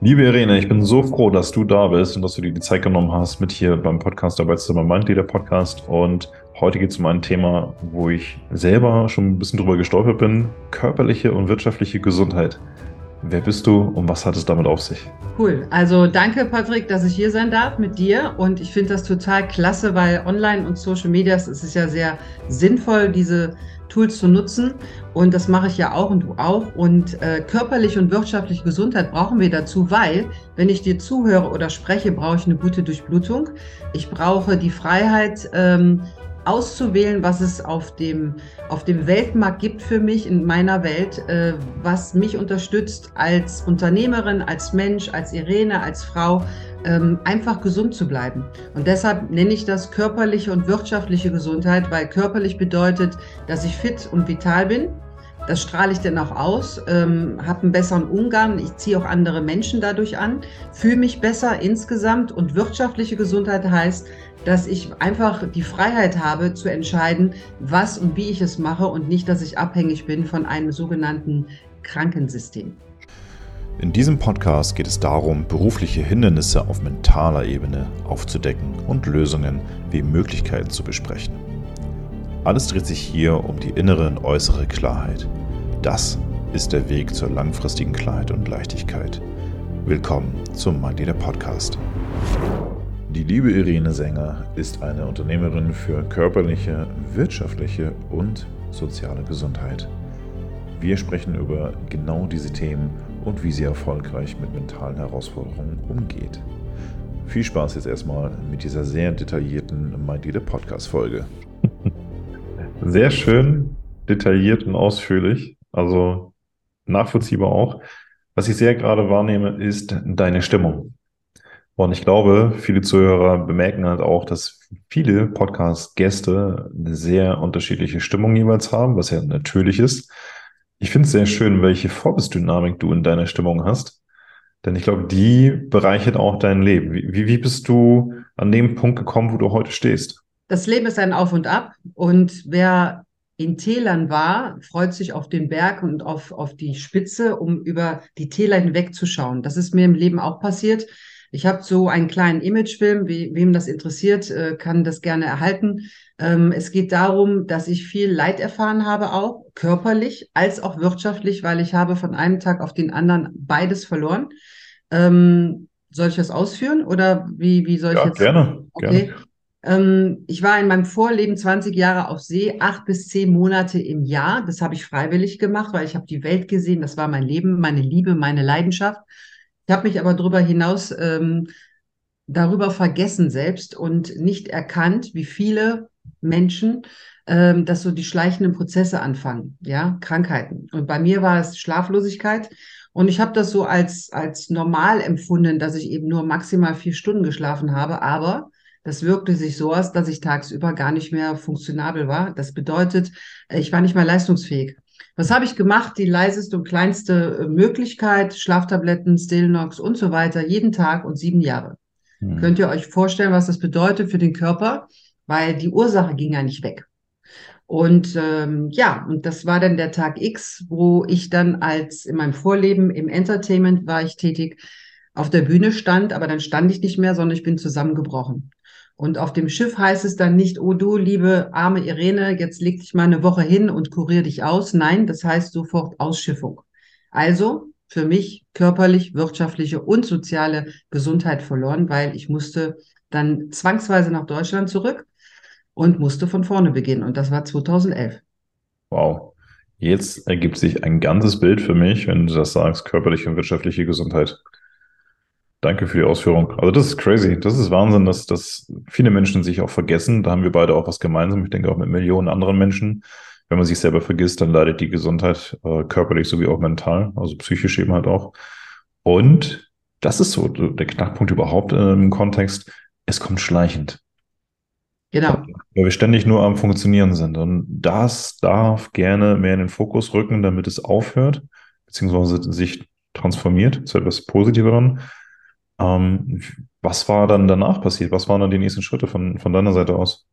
Liebe Irene, ich bin so froh, dass du da bist und dass du dir die Zeit genommen hast mit hier beim Podcast Arbeitszimmer Mindleader Podcast. Und heute geht es um ein Thema, wo ich selber schon ein bisschen drüber gestolpert bin: körperliche und wirtschaftliche Gesundheit. Wer bist du und was hat es damit auf sich? Cool. Also danke, Patrick, dass ich hier sein darf mit dir. Und ich finde das total klasse, weil online und Social Media, es ist ja sehr sinnvoll, diese Tools zu nutzen. Und das mache ich ja auch und du auch. Und äh, körperliche und wirtschaftliche Gesundheit brauchen wir dazu, weil, wenn ich dir zuhöre oder spreche, brauche ich eine gute Durchblutung. Ich brauche die Freiheit, ähm, auszuwählen, was es auf dem, auf dem Weltmarkt gibt für mich in meiner Welt, äh, was mich unterstützt als Unternehmerin, als Mensch, als Irene, als Frau, einfach gesund zu bleiben. Und deshalb nenne ich das körperliche und wirtschaftliche Gesundheit, weil körperlich bedeutet, dass ich fit und vital bin. Das strahle ich dann auch aus, ähm, habe einen besseren Umgang, ich ziehe auch andere Menschen dadurch an, fühle mich besser insgesamt und wirtschaftliche Gesundheit heißt, dass ich einfach die Freiheit habe zu entscheiden, was und wie ich es mache und nicht, dass ich abhängig bin von einem sogenannten Krankensystem. In diesem Podcast geht es darum, berufliche Hindernisse auf mentaler Ebene aufzudecken und Lösungen wie Möglichkeiten zu besprechen. Alles dreht sich hier um die innere und äußere Klarheit. Das ist der Weg zur langfristigen Klarheit und Leichtigkeit. Willkommen zum Mindleader Podcast. Die liebe Irene Sänger ist eine Unternehmerin für körperliche, wirtschaftliche und soziale Gesundheit. Wir sprechen über genau diese Themen und wie sie erfolgreich mit mentalen Herausforderungen umgeht. Viel Spaß jetzt erstmal mit dieser sehr detaillierten My Leader Podcast Folge. Sehr schön, detailliert und ausführlich, also nachvollziehbar auch. Was ich sehr gerade wahrnehme, ist deine Stimmung. Und ich glaube, viele Zuhörer bemerken halt auch, dass viele Podcast-Gäste eine sehr unterschiedliche Stimmung jeweils haben, was ja natürlich ist. Ich finde es sehr schön, welche Vorbilddynamik du in deiner Stimmung hast. Denn ich glaube, die bereichert auch dein Leben. Wie, wie bist du an dem Punkt gekommen, wo du heute stehst? Das Leben ist ein Auf und Ab. Und wer in Tälern war, freut sich auf den Berg und auf, auf die Spitze, um über die Täler hinwegzuschauen. Das ist mir im Leben auch passiert. Ich habe so einen kleinen Imagefilm, wie, wem das interessiert, äh, kann das gerne erhalten. Ähm, es geht darum, dass ich viel Leid erfahren habe, auch körperlich als auch wirtschaftlich, weil ich habe von einem Tag auf den anderen beides verloren. Ähm, soll ich das ausführen oder wie, wie soll ich ja, jetzt? Gerne, okay. gerne. Ähm, ich war in meinem Vorleben 20 Jahre auf See, acht bis zehn Monate im Jahr. Das habe ich freiwillig gemacht, weil ich habe die Welt gesehen. Das war mein Leben, meine Liebe, meine Leidenschaft. Ich habe mich aber darüber hinaus ähm, darüber vergessen selbst und nicht erkannt, wie viele Menschen, ähm, dass so die schleichenden Prozesse anfangen, ja, Krankheiten. Und bei mir war es Schlaflosigkeit. Und ich habe das so als, als normal empfunden, dass ich eben nur maximal vier Stunden geschlafen habe. Aber das wirkte sich so aus, dass ich tagsüber gar nicht mehr funktionabel war. Das bedeutet, ich war nicht mehr leistungsfähig. Was habe ich gemacht? Die leiseste und kleinste äh, Möglichkeit, Schlaftabletten, Stilnox und so weiter, jeden Tag und sieben Jahre. Hm. Könnt ihr euch vorstellen, was das bedeutet für den Körper? Weil die Ursache ging ja nicht weg. Und ähm, ja, und das war dann der Tag X, wo ich dann als in meinem Vorleben im Entertainment war ich tätig, auf der Bühne stand, aber dann stand ich nicht mehr, sondern ich bin zusammengebrochen. Und auf dem Schiff heißt es dann nicht, oh du, liebe arme Irene, jetzt leg dich mal eine Woche hin und kurier dich aus. Nein, das heißt sofort Ausschiffung. Also für mich körperlich, wirtschaftliche und soziale Gesundheit verloren, weil ich musste dann zwangsweise nach Deutschland zurück und musste von vorne beginnen. Und das war 2011. Wow. Jetzt ergibt sich ein ganzes Bild für mich, wenn du das sagst, körperliche und wirtschaftliche Gesundheit. Danke für die Ausführung. Also das ist crazy. Das ist Wahnsinn, dass, dass viele Menschen sich auch vergessen. Da haben wir beide auch was gemeinsam. Ich denke auch mit Millionen anderen Menschen. Wenn man sich selber vergisst, dann leidet die Gesundheit äh, körperlich sowie auch mental, also psychisch eben halt auch. Und das ist so der Knackpunkt überhaupt äh, im Kontext. Es kommt schleichend. Genau. Weil wir ständig nur am Funktionieren sind. Und das darf gerne mehr in den Fokus rücken, damit es aufhört, beziehungsweise sich transformiert zu etwas Positiveren. Ähm, was war dann danach passiert? Was waren dann die nächsten Schritte von, von deiner Seite aus?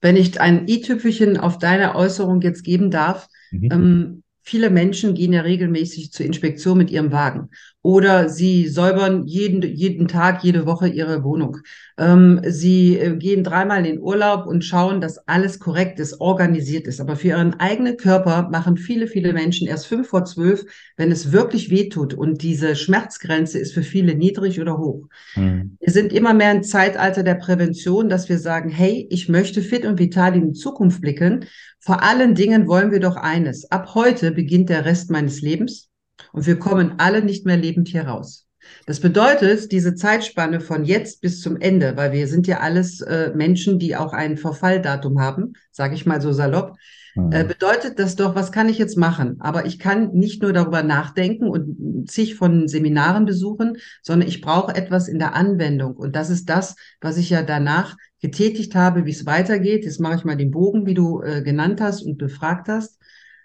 Wenn ich ein i-Tüpfelchen auf deine Äußerung jetzt geben darf, mhm. ähm, viele Menschen gehen ja regelmäßig zur Inspektion mit ihrem Wagen. Oder sie säubern jeden, jeden Tag, jede Woche ihre Wohnung. Ähm, sie äh, gehen dreimal in den Urlaub und schauen, dass alles korrekt ist, organisiert ist. Aber für ihren eigenen Körper machen viele, viele Menschen erst fünf vor zwölf, wenn es wirklich wehtut. Und diese Schmerzgrenze ist für viele niedrig oder hoch. Mhm. Wir sind immer mehr im Zeitalter der Prävention, dass wir sagen, hey, ich möchte fit und vital in die Zukunft blicken. Vor allen Dingen wollen wir doch eines. Ab heute beginnt der Rest meines Lebens. Und wir kommen alle nicht mehr lebend hier raus. Das bedeutet, diese Zeitspanne von jetzt bis zum Ende, weil wir sind ja alles äh, Menschen, die auch ein Verfalldatum haben, sage ich mal so salopp, mhm. äh, bedeutet das doch, was kann ich jetzt machen? Aber ich kann nicht nur darüber nachdenken und zig von Seminaren besuchen, sondern ich brauche etwas in der Anwendung. Und das ist das, was ich ja danach getätigt habe, wie es weitergeht. Jetzt mache ich mal den Bogen, wie du äh, genannt hast und befragt hast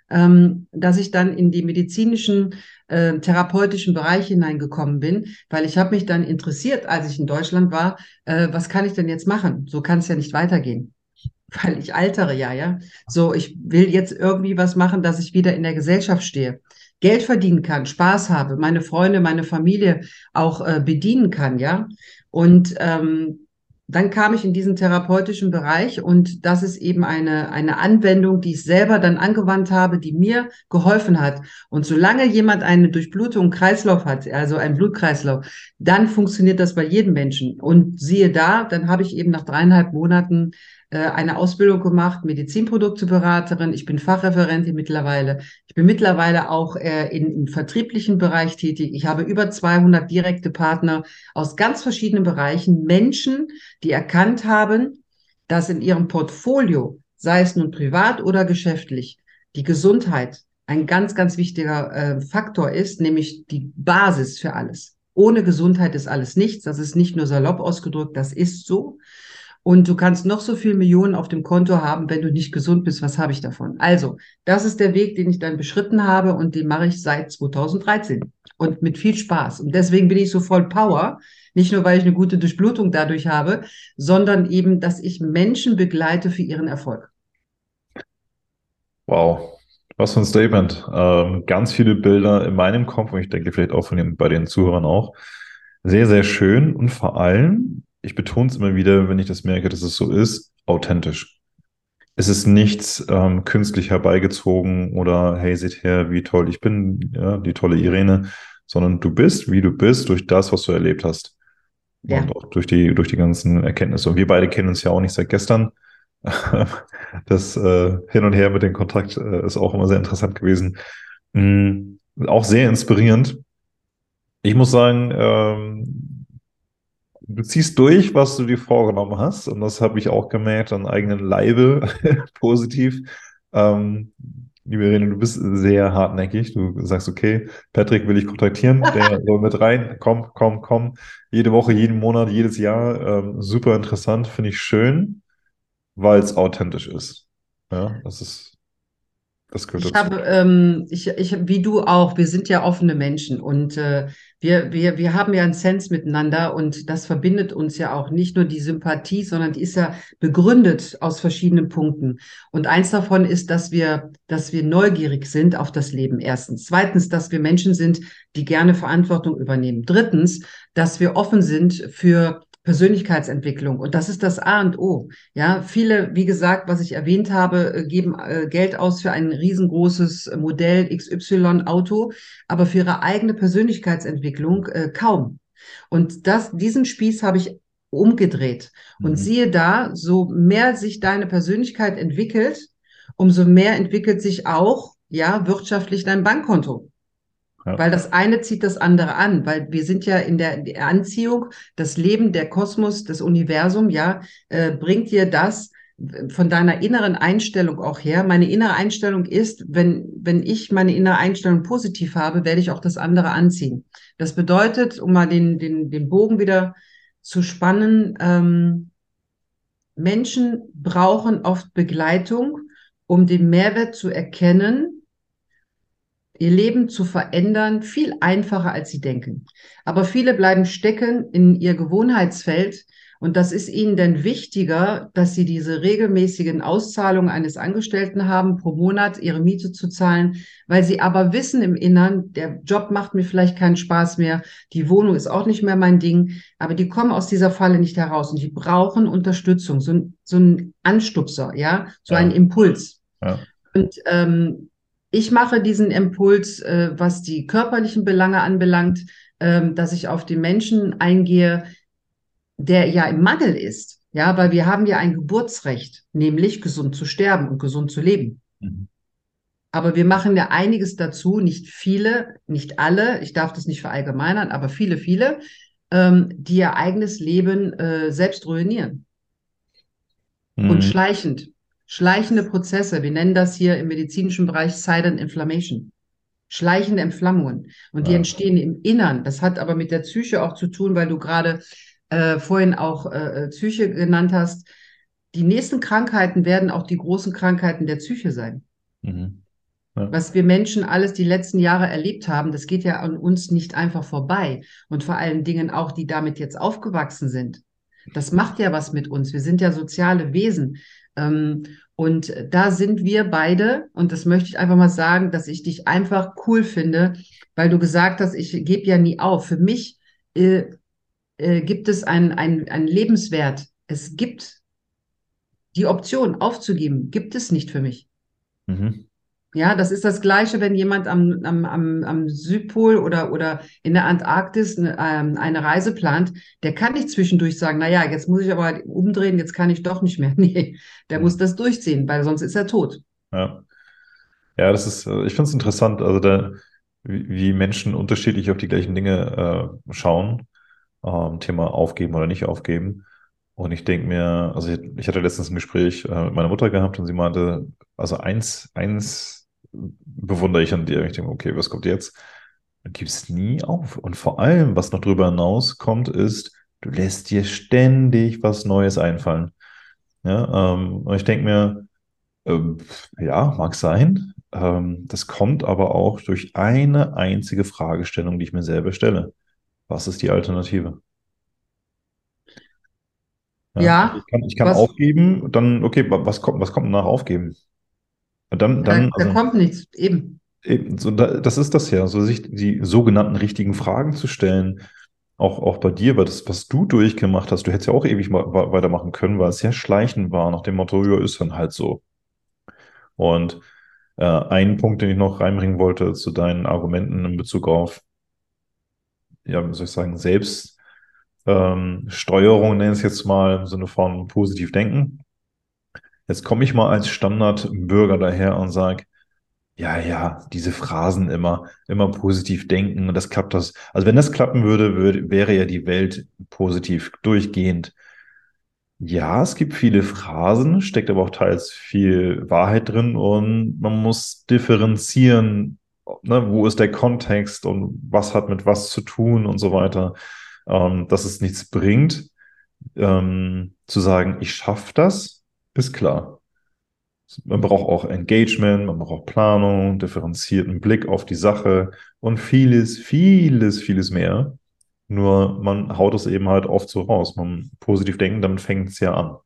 ähm, dass ich dann in die medizinischen, äh, therapeutischen Bereiche hineingekommen bin, weil ich habe mich dann interessiert, als ich in Deutschland war, äh, was kann ich denn jetzt machen? So kann es ja nicht weitergehen. Weil ich altere ja, ja. So, ich will jetzt irgendwie was machen, dass ich wieder in der Gesellschaft stehe. Geld verdienen kann, Spaß habe, meine Freunde, meine Familie auch äh, bedienen kann, ja. Und ähm, dann kam ich in diesen therapeutischen Bereich und das ist eben eine, eine Anwendung, die ich selber dann angewandt habe, die mir geholfen hat. Und solange jemand eine Durchblutung, Kreislauf hat, also einen Blutkreislauf, dann funktioniert das bei jedem Menschen. Und siehe da, dann habe ich eben nach dreieinhalb Monaten eine Ausbildung gemacht, Medizinprodukteberaterin. Ich bin Fachreferentin mittlerweile. Ich bin mittlerweile auch äh, in, im vertrieblichen Bereich tätig. Ich habe über 200 direkte Partner aus ganz verschiedenen Bereichen. Menschen, die erkannt haben, dass in ihrem Portfolio, sei es nun privat oder geschäftlich, die Gesundheit ein ganz, ganz wichtiger äh, Faktor ist, nämlich die Basis für alles. Ohne Gesundheit ist alles nichts. Das ist nicht nur salopp ausgedrückt, das ist so. Und du kannst noch so viel Millionen auf dem Konto haben, wenn du nicht gesund bist. Was habe ich davon? Also, das ist der Weg, den ich dann beschritten habe und den mache ich seit 2013 und mit viel Spaß. Und deswegen bin ich so voll Power. Nicht nur, weil ich eine gute Durchblutung dadurch habe, sondern eben, dass ich Menschen begleite für ihren Erfolg. Wow, was für ein Statement. Ähm, ganz viele Bilder in meinem Kopf und ich denke vielleicht auch von den, bei den Zuhörern auch. Sehr, sehr schön und vor allem ich betone es immer wieder, wenn ich das merke, dass es so ist, authentisch. Es ist nichts ähm, künstlich herbeigezogen oder hey, seht her, wie toll ich bin, ja, die tolle Irene, sondern du bist, wie du bist, durch das, was du erlebt hast. Ja. Und auch durch die, durch die ganzen Erkenntnisse. Und wir beide kennen uns ja auch nicht seit gestern. das äh, Hin und Her mit dem Kontakt äh, ist auch immer sehr interessant gewesen. Mhm. Auch sehr inspirierend. Ich muss sagen, ähm, du ziehst durch, was du dir vorgenommen hast. Und das habe ich auch gemerkt an eigenen Leibe positiv. Ähm, liebe Irene, du bist sehr hartnäckig. Du sagst, okay, Patrick will ich kontaktieren, der soll mit rein. Komm, komm, komm. Jede Woche, jeden Monat, jedes Jahr. Ähm, super interessant, finde ich schön, weil es authentisch ist. Ja, das ist das gehört ich dazu. habe, ähm, ich, ich, wie du auch, wir sind ja offene Menschen und äh, wir, wir, wir haben ja einen Sens miteinander und das verbindet uns ja auch nicht nur die Sympathie, sondern die ist ja begründet aus verschiedenen Punkten. Und eins davon ist, dass wir, dass wir neugierig sind auf das Leben. Erstens. Zweitens, dass wir Menschen sind, die gerne Verantwortung übernehmen. Drittens, dass wir offen sind für Persönlichkeitsentwicklung. Und das ist das A und O. Ja, viele, wie gesagt, was ich erwähnt habe, äh, geben äh, Geld aus für ein riesengroßes Modell XY Auto, aber für ihre eigene Persönlichkeitsentwicklung äh, kaum. Und das, diesen Spieß habe ich umgedreht. Und mhm. siehe da, so mehr sich deine Persönlichkeit entwickelt, umso mehr entwickelt sich auch, ja, wirtschaftlich dein Bankkonto. Weil das eine zieht das andere an, weil wir sind ja in der, der Anziehung, das Leben, der Kosmos, das Universum, ja, äh, bringt dir das von deiner inneren Einstellung auch her. Meine innere Einstellung ist, wenn, wenn ich meine innere Einstellung positiv habe, werde ich auch das andere anziehen. Das bedeutet, um mal den, den, den Bogen wieder zu spannen, ähm, Menschen brauchen oft Begleitung, um den Mehrwert zu erkennen, ihr Leben zu verändern viel einfacher, als sie denken. Aber viele bleiben stecken in ihr Gewohnheitsfeld Und das ist ihnen denn wichtiger, dass sie diese regelmäßigen Auszahlungen eines Angestellten haben, pro Monat ihre Miete zu zahlen, weil sie aber wissen im Innern, der Job macht mir vielleicht keinen Spaß mehr, die Wohnung ist auch nicht mehr mein Ding, aber die kommen aus dieser Falle nicht heraus und die brauchen Unterstützung, so, ein, so ein Anstupser, ja, so ja. ein Impuls. Ja. Und ähm, ich mache diesen Impuls, äh, was die körperlichen Belange anbelangt, äh, dass ich auf den Menschen eingehe, der ja im Mangel ist. Ja, weil wir haben ja ein Geburtsrecht, nämlich gesund zu sterben und gesund zu leben. Mhm. Aber wir machen ja einiges dazu, nicht viele, nicht alle, ich darf das nicht verallgemeinern, aber viele, viele, ähm, die ihr eigenes Leben äh, selbst ruinieren. Mhm. Und schleichend. Schleichende Prozesse, wir nennen das hier im medizinischen Bereich Silent Inflammation. Schleichende Entflammungen. Und die ja. entstehen im Innern. Das hat aber mit der Psyche auch zu tun, weil du gerade äh, vorhin auch äh, äh, Psyche genannt hast, die nächsten Krankheiten werden auch die großen Krankheiten der Psyche sein. Mhm. Ja. Was wir Menschen alles die letzten Jahre erlebt haben, das geht ja an uns nicht einfach vorbei. Und vor allen Dingen auch, die damit jetzt aufgewachsen sind. Das macht ja was mit uns. Wir sind ja soziale Wesen. Ähm, und da sind wir beide, und das möchte ich einfach mal sagen, dass ich dich einfach cool finde, weil du gesagt hast, ich gebe ja nie auf. Für mich äh, äh, gibt es einen ein Lebenswert. Es gibt die Option aufzugeben, gibt es nicht für mich. Mhm. Ja, das ist das Gleiche, wenn jemand am, am, am, am Südpol oder, oder in der Antarktis eine, ähm, eine Reise plant, der kann nicht zwischendurch sagen, naja, jetzt muss ich aber umdrehen, jetzt kann ich doch nicht mehr. Nee, der muss das durchziehen, weil sonst ist er tot. Ja, ja das ist, äh, ich finde es interessant, also da, wie Menschen unterschiedlich auf die gleichen Dinge äh, schauen ähm, Thema aufgeben oder nicht aufgeben. Und ich denke mir, also ich, ich, hatte letztens ein Gespräch äh, mit meiner Mutter gehabt und sie meinte, also eins, eins bewundere ich an dir. Ich denke, okay, was kommt jetzt? Du gibst nie auf. Und vor allem, was noch drüber hinaus kommt, ist, du lässt dir ständig was Neues einfallen. Ja, ähm, und ich denke mir, ähm, ja, mag sein. Ähm, das kommt aber auch durch eine einzige Fragestellung, die ich mir selber stelle. Was ist die Alternative? Ja, ja ich kann, ich kann aufgeben, dann, okay, was kommt, was kommt nach aufgeben? Dann, dann, da, also, da kommt nichts, eben. eben so, da, das ist das ja, so sich die sogenannten richtigen Fragen zu stellen, auch, auch bei dir, weil das, was du durchgemacht hast, du hättest ja auch ewig mal weitermachen können, weil es sehr schleichend war, nach dem Motto, ja, ist dann halt so. Und äh, ein Punkt, den ich noch reinbringen wollte zu deinen Argumenten in Bezug auf ja, wie soll ich sagen, Selbststeuerung, ähm, nenne ich es jetzt mal im Sinne von positiv denken. Jetzt komme ich mal als Standardbürger daher und sage, ja, ja, diese Phrasen immer, immer positiv denken das klappt das. Also wenn das klappen würde, würde wäre ja die Welt positiv durchgehend. Ja, es gibt viele Phrasen, steckt aber auch teils viel Wahrheit drin und man muss differenzieren, ne, wo ist der Kontext und was hat mit was zu tun und so weiter, ähm, dass es nichts bringt. Ähm, zu sagen, ich schaffe das, ist klar. Man braucht auch Engagement, man braucht Planung, differenzierten Blick auf die Sache und vieles, vieles, vieles mehr. Nur man haut es eben halt oft so raus. Man positiv denken, dann fängt es ja an.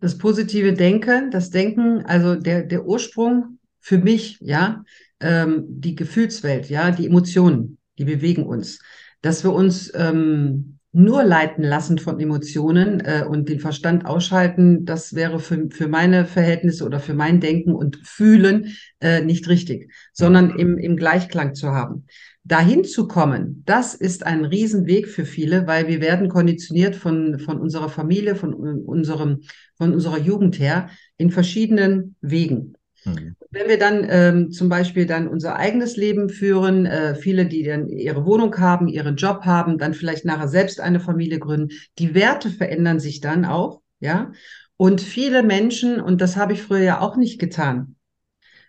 Das positive Denken, das Denken, also der, der Ursprung für mich, ja, ähm, die Gefühlswelt, ja, die Emotionen, die bewegen uns. Dass wir uns ähm, nur leiten lassen von Emotionen äh, und den Verstand ausschalten, das wäre für, für meine Verhältnisse oder für mein Denken und Fühlen äh, nicht richtig, sondern im, im Gleichklang zu haben. Dahin zu kommen, das ist ein Riesenweg für viele, weil wir werden konditioniert von, von unserer Familie, von unserem, von unserer Jugend her in verschiedenen Wegen. Mhm. Wenn wir dann ähm, zum Beispiel dann unser eigenes Leben führen, äh, viele, die dann ihre Wohnung haben, ihren Job haben, dann vielleicht nachher selbst eine Familie gründen, die Werte verändern sich dann auch, ja. Und viele Menschen, und das habe ich früher ja auch nicht getan,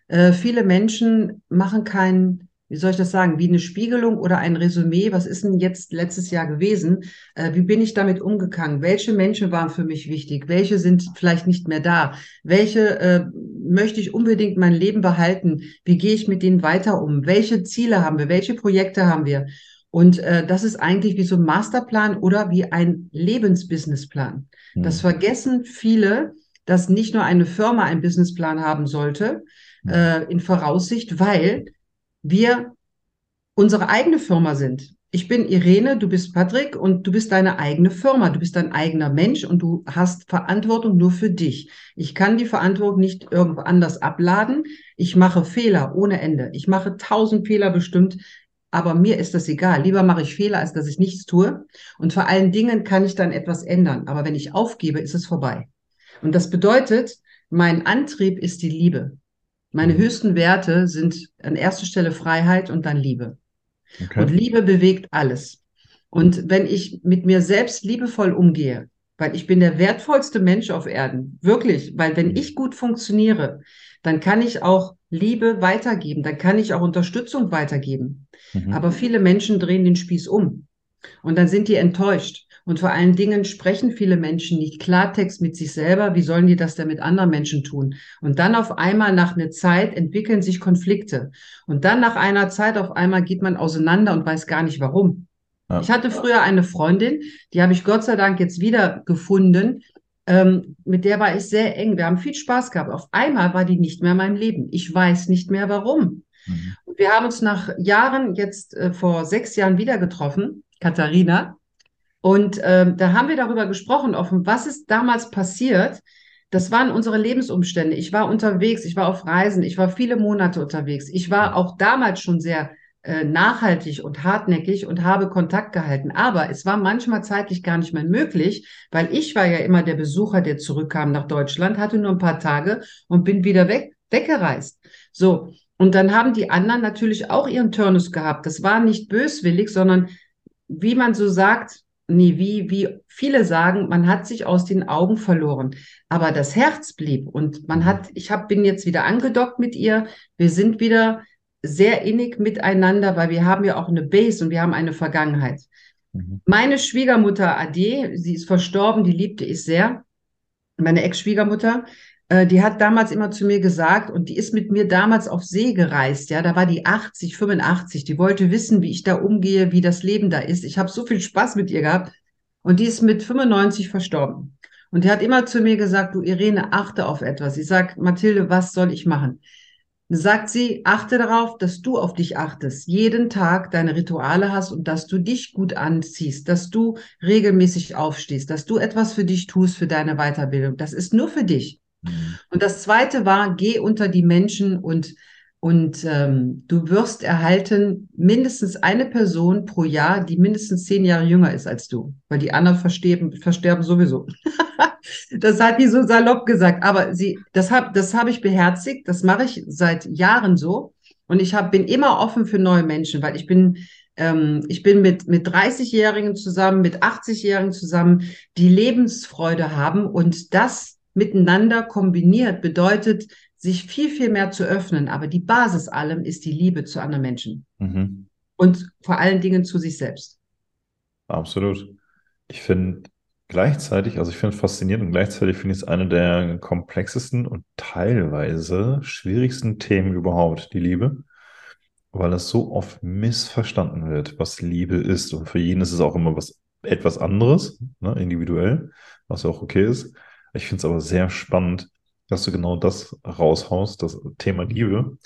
äh, viele Menschen machen keinen wie soll ich das sagen, wie eine Spiegelung oder ein Resümee. Was ist denn jetzt letztes Jahr gewesen? Äh, wie bin ich damit umgegangen? Welche Menschen waren für mich wichtig? Welche sind vielleicht nicht mehr da? Welche äh, möchte ich unbedingt mein Leben behalten? Wie gehe ich mit denen weiter um? Welche Ziele haben wir? Welche Projekte haben wir? Und äh, das ist eigentlich wie so ein Masterplan oder wie ein Lebensbusinessplan. Mhm. Das vergessen viele, dass nicht nur eine Firma einen Businessplan haben sollte, mhm. äh, in Voraussicht, weil wir unsere eigene Firma sind. Ich bin Irene, du bist Patrick und du bist deine eigene Firma. Du bist dein eigener Mensch und du hast Verantwortung nur für dich. Ich kann die Verantwortung nicht irgendwo anders abladen. Ich mache Fehler ohne Ende. Ich mache tausend Fehler bestimmt, aber mir ist das egal. Lieber mache ich Fehler, als dass ich nichts tue. Und vor allen Dingen kann ich dann etwas ändern. Aber wenn ich aufgebe, ist es vorbei. Und das bedeutet, mein Antrieb ist die Liebe. Meine mhm. höchsten Werte sind an erster Stelle Freiheit und dann Liebe. Okay. Und Liebe bewegt alles. Und wenn ich mit mir selbst liebevoll umgehe, weil ich bin der wertvollste Mensch auf Erden, wirklich, weil wenn mhm. ich gut funktioniere, dann kann ich auch Liebe weitergeben, dann kann ich auch Unterstützung weitergeben. Mhm. Aber viele Menschen drehen den Spieß um und dann sind die enttäuscht. Und vor allen Dingen sprechen viele Menschen nicht Klartext mit sich selber. Wie sollen die das denn mit anderen Menschen tun? Und dann auf einmal nach einer Zeit entwickeln sich Konflikte. Und dann nach einer Zeit auf einmal geht man auseinander und weiß gar nicht warum. Ja. Ich hatte früher eine Freundin, die habe ich Gott sei Dank jetzt wieder gefunden. Ähm, mit der war ich sehr eng. Wir haben viel Spaß gehabt. Auf einmal war die nicht mehr in meinem Leben. Ich weiß nicht mehr warum. Mhm. Und wir haben uns nach Jahren, jetzt äh, vor sechs Jahren wieder getroffen, Katharina. Und ähm, da haben wir darüber gesprochen, offen, was ist damals passiert. Das waren unsere Lebensumstände. Ich war unterwegs, ich war auf Reisen, ich war viele Monate unterwegs. Ich war auch damals schon sehr äh, nachhaltig und hartnäckig und habe Kontakt gehalten. Aber es war manchmal zeitlich gar nicht mehr möglich, weil ich war ja immer der Besucher, der zurückkam nach Deutschland, hatte nur ein paar Tage und bin wieder weg, weggereist. So. Und dann haben die anderen natürlich auch ihren Turnus gehabt. Das war nicht böswillig, sondern wie man so sagt, nee, wie, wie viele sagen, man hat sich aus den Augen verloren. Aber das Herz blieb und man mhm. hat, ich hab, bin jetzt wieder angedockt mit ihr. Wir sind wieder sehr innig miteinander, weil wir haben ja auch eine Base und wir haben eine Vergangenheit. Mhm. Meine Schwiegermutter Ade, sie ist verstorben, die liebte ich sehr. Meine Ex-Schwiegermutter, die hat damals immer zu mir gesagt, und die ist mit mir damals auf See gereist, ja, da war die 80, 85, die wollte wissen, wie ich da umgehe, wie das Leben da ist. Ich habe so viel Spaß mit ihr gehabt und die ist mit 95 verstorben. Und die hat immer zu mir gesagt, du Irene, achte auf etwas. Ich sag, Mathilde, was soll ich machen? Sagt sie, achte darauf, dass du auf dich achtest, jeden Tag deine Rituale hast und dass du dich gut anziehst, dass du regelmäßig aufstehst, dass du etwas für dich tust, für deine Weiterbildung. Das ist nur für dich. Mhm. Und das zweite war, geh unter die Menschen und, und ähm, du wirst erhalten mindestens eine Person pro Jahr, die mindestens zehn Jahre jünger ist als du, weil die anderen versterben, versterben sowieso. das hat die so salopp gesagt. Aber sie, das habe das hab ich beherzigt, das mache ich seit Jahren so. Und ich hab, bin immer offen für neue Menschen, weil ich bin, ähm, ich bin mit, mit 30-Jährigen zusammen, mit 80-Jährigen zusammen, die Lebensfreude haben und das miteinander kombiniert bedeutet, sich viel, viel mehr zu öffnen. Aber die Basis allem ist die Liebe zu anderen Menschen. Mhm. Und vor allen Dingen zu sich selbst. Absolut. Ich finde gleichzeitig, also ich finde es faszinierend und gleichzeitig finde ich es eine der komplexesten und teilweise schwierigsten Themen überhaupt, die Liebe. Weil es so oft missverstanden wird, was Liebe ist. Und für jeden ist es auch immer was etwas anderes, ne, individuell, was auch okay ist. Ich finde es aber sehr spannend, dass du genau das raushaust, das Thema Liebe,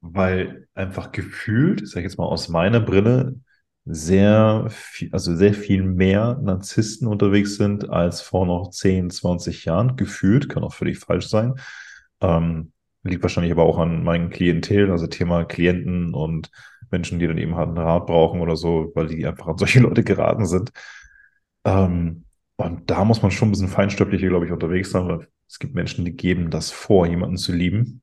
weil einfach gefühlt, ich jetzt mal aus meiner Brille, sehr viel, also sehr viel mehr Narzissten unterwegs sind als vor noch 10, 20 Jahren. Gefühlt, kann auch völlig falsch sein. Ähm, liegt wahrscheinlich aber auch an meinen Klientel, also Thema Klienten und Menschen, die dann eben halt einen Rat brauchen oder so, weil die einfach an solche Leute geraten sind. Ähm, und da muss man schon ein bisschen feinstofflicher, glaube ich, unterwegs sein, weil es gibt Menschen, die geben das vor, jemanden zu lieben.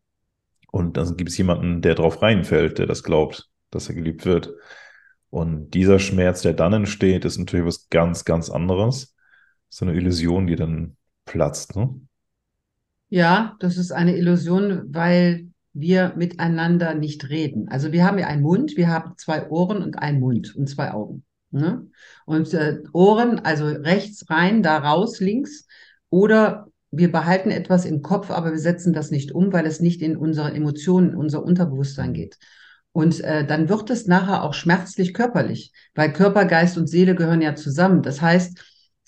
Und dann gibt es jemanden, der drauf reinfällt, der das glaubt, dass er geliebt wird. Und dieser Schmerz, der dann entsteht, ist natürlich was ganz, ganz anderes. So eine Illusion, die dann platzt, ne? Ja, das ist eine Illusion, weil wir miteinander nicht reden. Also wir haben ja einen Mund, wir haben zwei Ohren und einen Mund und zwei Augen. Ne? Und äh, Ohren, also rechts rein, da raus, links. Oder wir behalten etwas im Kopf, aber wir setzen das nicht um, weil es nicht in unsere Emotionen, in unser Unterbewusstsein geht. Und äh, dann wird es nachher auch schmerzlich körperlich, weil Körper, Geist und Seele gehören ja zusammen. Das heißt,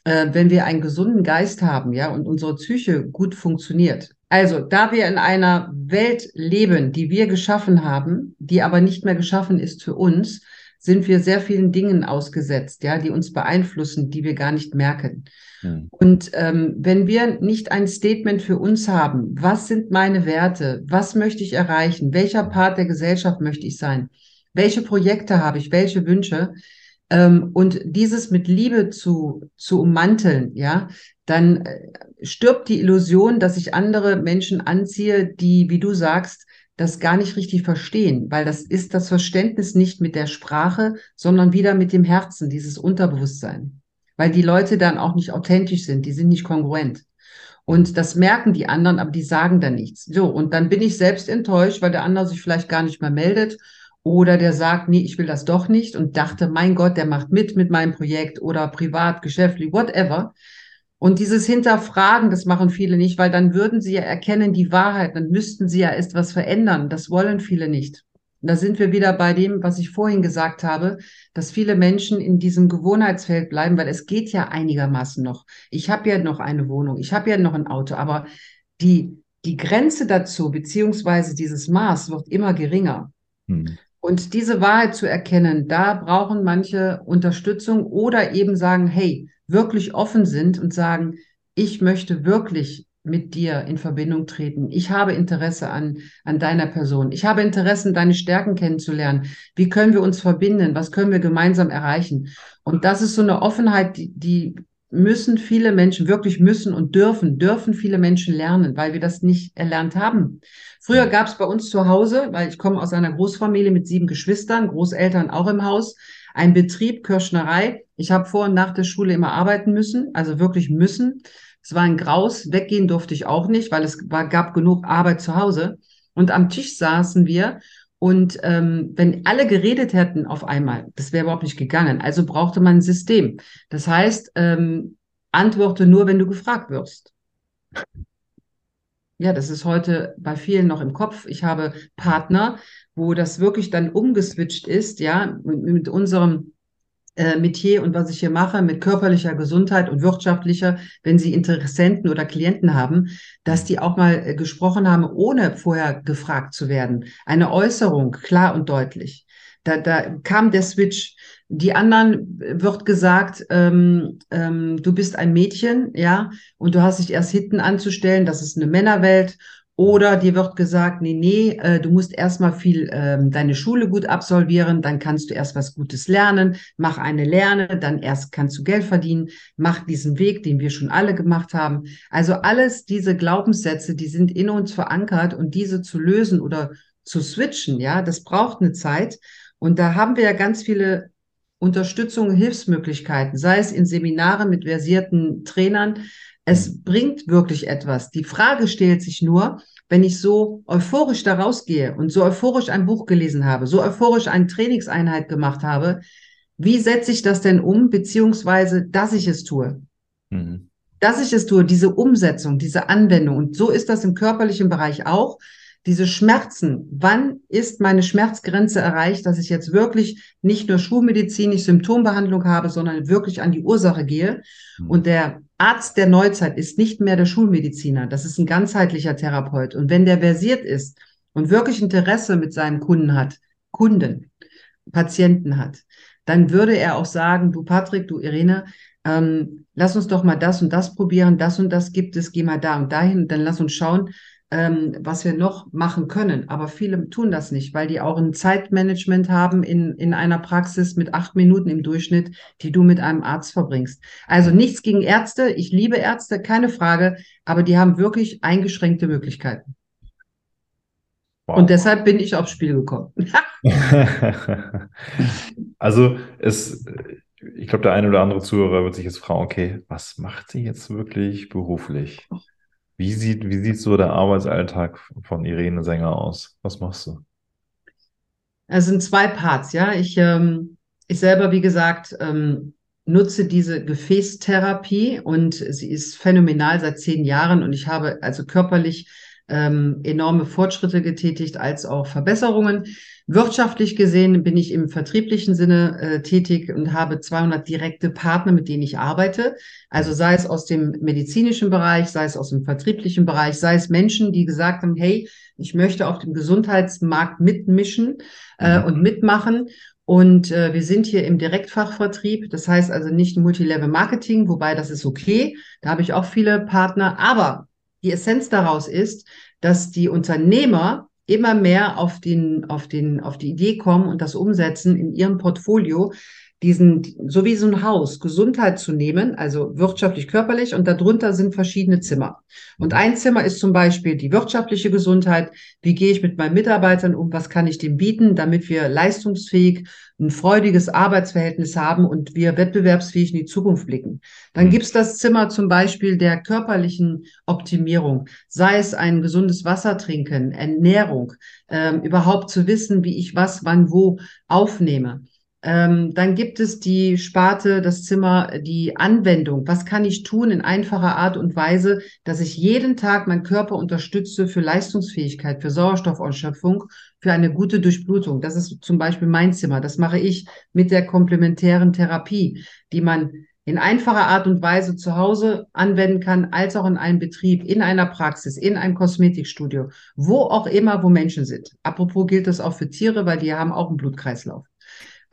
äh, wenn wir einen gesunden Geist haben, ja, und unsere Psyche gut funktioniert. Also, da wir in einer Welt leben, die wir geschaffen haben, die aber nicht mehr geschaffen ist für uns, sind wir sehr vielen Dingen ausgesetzt, ja, die uns beeinflussen, die wir gar nicht merken. Hm. Und ähm, wenn wir nicht ein Statement für uns haben, was sind meine Werte, was möchte ich erreichen, welcher Part der Gesellschaft möchte ich sein, welche Projekte habe ich, welche Wünsche, ähm, und dieses mit Liebe zu, zu ummanteln, ja, dann äh, stirbt die Illusion, dass ich andere Menschen anziehe, die, wie du sagst, das gar nicht richtig verstehen, weil das ist das Verständnis nicht mit der Sprache, sondern wieder mit dem Herzen, dieses Unterbewusstsein weil die Leute dann auch nicht authentisch sind, die sind nicht kongruent. Und das merken die anderen, aber die sagen dann nichts. So, und dann bin ich selbst enttäuscht, weil der andere sich vielleicht gar nicht mehr meldet oder der sagt, nee, ich will das doch nicht und dachte, mein Gott, der macht mit mit meinem Projekt oder privat, geschäftlich, whatever. Und dieses Hinterfragen, das machen viele nicht, weil dann würden sie ja erkennen die Wahrheit, dann müssten sie ja erst was verändern. Das wollen viele nicht da sind wir wieder bei dem, was ich vorhin gesagt habe, dass viele Menschen in diesem Gewohnheitsfeld bleiben, weil es geht ja einigermaßen noch. Ich habe ja noch eine Wohnung, ich habe ja noch ein Auto, aber die, die Grenze dazu, beziehungsweise dieses Maß wird immer geringer. Hm. Und diese Wahrheit zu erkennen, da brauchen manche Unterstützung oder eben sagen, hey, wirklich offen sind und sagen, ich möchte wirklich mit dir in Verbindung treten. Ich habe Interesse an, an deiner Person. Ich habe Interesse, deine Stärken kennenzulernen. Wie können wir uns verbinden? Was können wir gemeinsam erreichen? Und das ist so eine Offenheit, die, die müssen viele Menschen, wirklich müssen und dürfen, dürfen viele Menschen lernen, weil wir das nicht erlernt haben. Früher gab es bei uns zu Hause, weil ich komme aus einer Großfamilie mit sieben Geschwistern, Großeltern auch im Haus, ein Betrieb, Kirschnerei. Ich habe vor und nach der Schule immer arbeiten müssen, also wirklich müssen. Es war ein Graus, weggehen durfte ich auch nicht, weil es war, gab genug Arbeit zu Hause. Und am Tisch saßen wir und ähm, wenn alle geredet hätten auf einmal, das wäre überhaupt nicht gegangen. Also brauchte man ein System. Das heißt, ähm, antworte nur, wenn du gefragt wirst. Ja, das ist heute bei vielen noch im Kopf. Ich habe Partner, wo das wirklich dann umgeswitcht ist, ja, mit, mit unserem äh, Metier und was ich hier mache mit körperlicher Gesundheit und wirtschaftlicher, wenn Sie Interessenten oder Klienten haben, dass die auch mal äh, gesprochen haben, ohne vorher gefragt zu werden. Eine Äußerung, klar und deutlich. Da, da kam der Switch. Die anderen äh, wird gesagt, ähm, ähm, du bist ein Mädchen, ja, und du hast dich erst hinten anzustellen, das ist eine Männerwelt oder dir wird gesagt, nee, nee, äh, du musst erstmal viel ähm, deine Schule gut absolvieren, dann kannst du erst was Gutes lernen, mach eine Lerne, dann erst kannst du Geld verdienen, mach diesen Weg, den wir schon alle gemacht haben. Also alles diese Glaubenssätze, die sind in uns verankert und diese zu lösen oder zu switchen, ja, das braucht eine Zeit. Und da haben wir ja ganz viele Unterstützung, Hilfsmöglichkeiten, sei es in Seminaren mit versierten Trainern, es bringt wirklich etwas. Die Frage stellt sich nur, wenn ich so euphorisch da rausgehe und so euphorisch ein Buch gelesen habe, so euphorisch eine Trainingseinheit gemacht habe, wie setze ich das denn um, beziehungsweise, dass ich es tue? Mhm. Dass ich es tue, diese Umsetzung, diese Anwendung. Und so ist das im körperlichen Bereich auch diese Schmerzen, wann ist meine Schmerzgrenze erreicht, dass ich jetzt wirklich nicht nur schulmedizinisch Symptombehandlung habe, sondern wirklich an die Ursache gehe. Mhm. Und der Arzt der Neuzeit ist nicht mehr der Schulmediziner, das ist ein ganzheitlicher Therapeut. Und wenn der versiert ist und wirklich Interesse mit seinen Kunden hat, Kunden, Patienten hat, dann würde er auch sagen, du Patrick, du Irene, ähm, lass uns doch mal das und das probieren, das und das gibt es, geh mal da und dahin, dann lass uns schauen, ähm, was wir noch machen können. Aber viele tun das nicht, weil die auch ein Zeitmanagement haben in, in einer Praxis mit acht Minuten im Durchschnitt, die du mit einem Arzt verbringst. Also nichts gegen Ärzte. Ich liebe Ärzte, keine Frage, aber die haben wirklich eingeschränkte Möglichkeiten. Wow. Und deshalb bin ich aufs Spiel gekommen. also es, ich glaube, der eine oder andere Zuhörer wird sich jetzt fragen, okay, was macht sie jetzt wirklich beruflich? Wie sieht, wie sieht so der Arbeitsalltag von Irene Sänger aus? Was machst du? Es sind zwei Parts, ja. Ich, ähm, ich selber, wie gesagt, ähm, nutze diese Gefäßtherapie und sie ist phänomenal seit zehn Jahren und ich habe also körperlich ähm, enorme Fortschritte getätigt als auch Verbesserungen. Wirtschaftlich gesehen bin ich im vertrieblichen Sinne äh, tätig und habe 200 direkte Partner, mit denen ich arbeite. Also sei es aus dem medizinischen Bereich, sei es aus dem vertrieblichen Bereich, sei es Menschen, die gesagt haben, hey, ich möchte auf dem Gesundheitsmarkt mitmischen äh, mhm. und mitmachen. Und äh, wir sind hier im Direktfachvertrieb, das heißt also nicht Multilevel Marketing, wobei das ist okay. Da habe ich auch viele Partner. Aber die Essenz daraus ist, dass die Unternehmer immer mehr auf den, auf den, auf die Idee kommen und das umsetzen in ihrem Portfolio, diesen, so wie so ein Haus, Gesundheit zu nehmen, also wirtschaftlich, körperlich, und darunter sind verschiedene Zimmer. Und ein Zimmer ist zum Beispiel die wirtschaftliche Gesundheit. Wie gehe ich mit meinen Mitarbeitern um? Was kann ich dem bieten, damit wir leistungsfähig ein freudiges Arbeitsverhältnis haben und wir wettbewerbsfähig in die Zukunft blicken. Dann mhm. gibt's das Zimmer zum Beispiel der körperlichen Optimierung, sei es ein gesundes Wasser trinken, Ernährung, ähm, überhaupt zu wissen, wie ich was, wann, wo aufnehme. Ähm, dann gibt es die Sparte, das Zimmer, die Anwendung. Was kann ich tun in einfacher Art und Weise, dass ich jeden Tag meinen Körper unterstütze für Leistungsfähigkeit, für Sauerstoffausschöpfung, für eine gute Durchblutung? Das ist zum Beispiel mein Zimmer. Das mache ich mit der komplementären Therapie, die man in einfacher Art und Weise zu Hause anwenden kann, als auch in einem Betrieb, in einer Praxis, in einem Kosmetikstudio, wo auch immer, wo Menschen sind. Apropos gilt das auch für Tiere, weil die haben auch einen Blutkreislauf.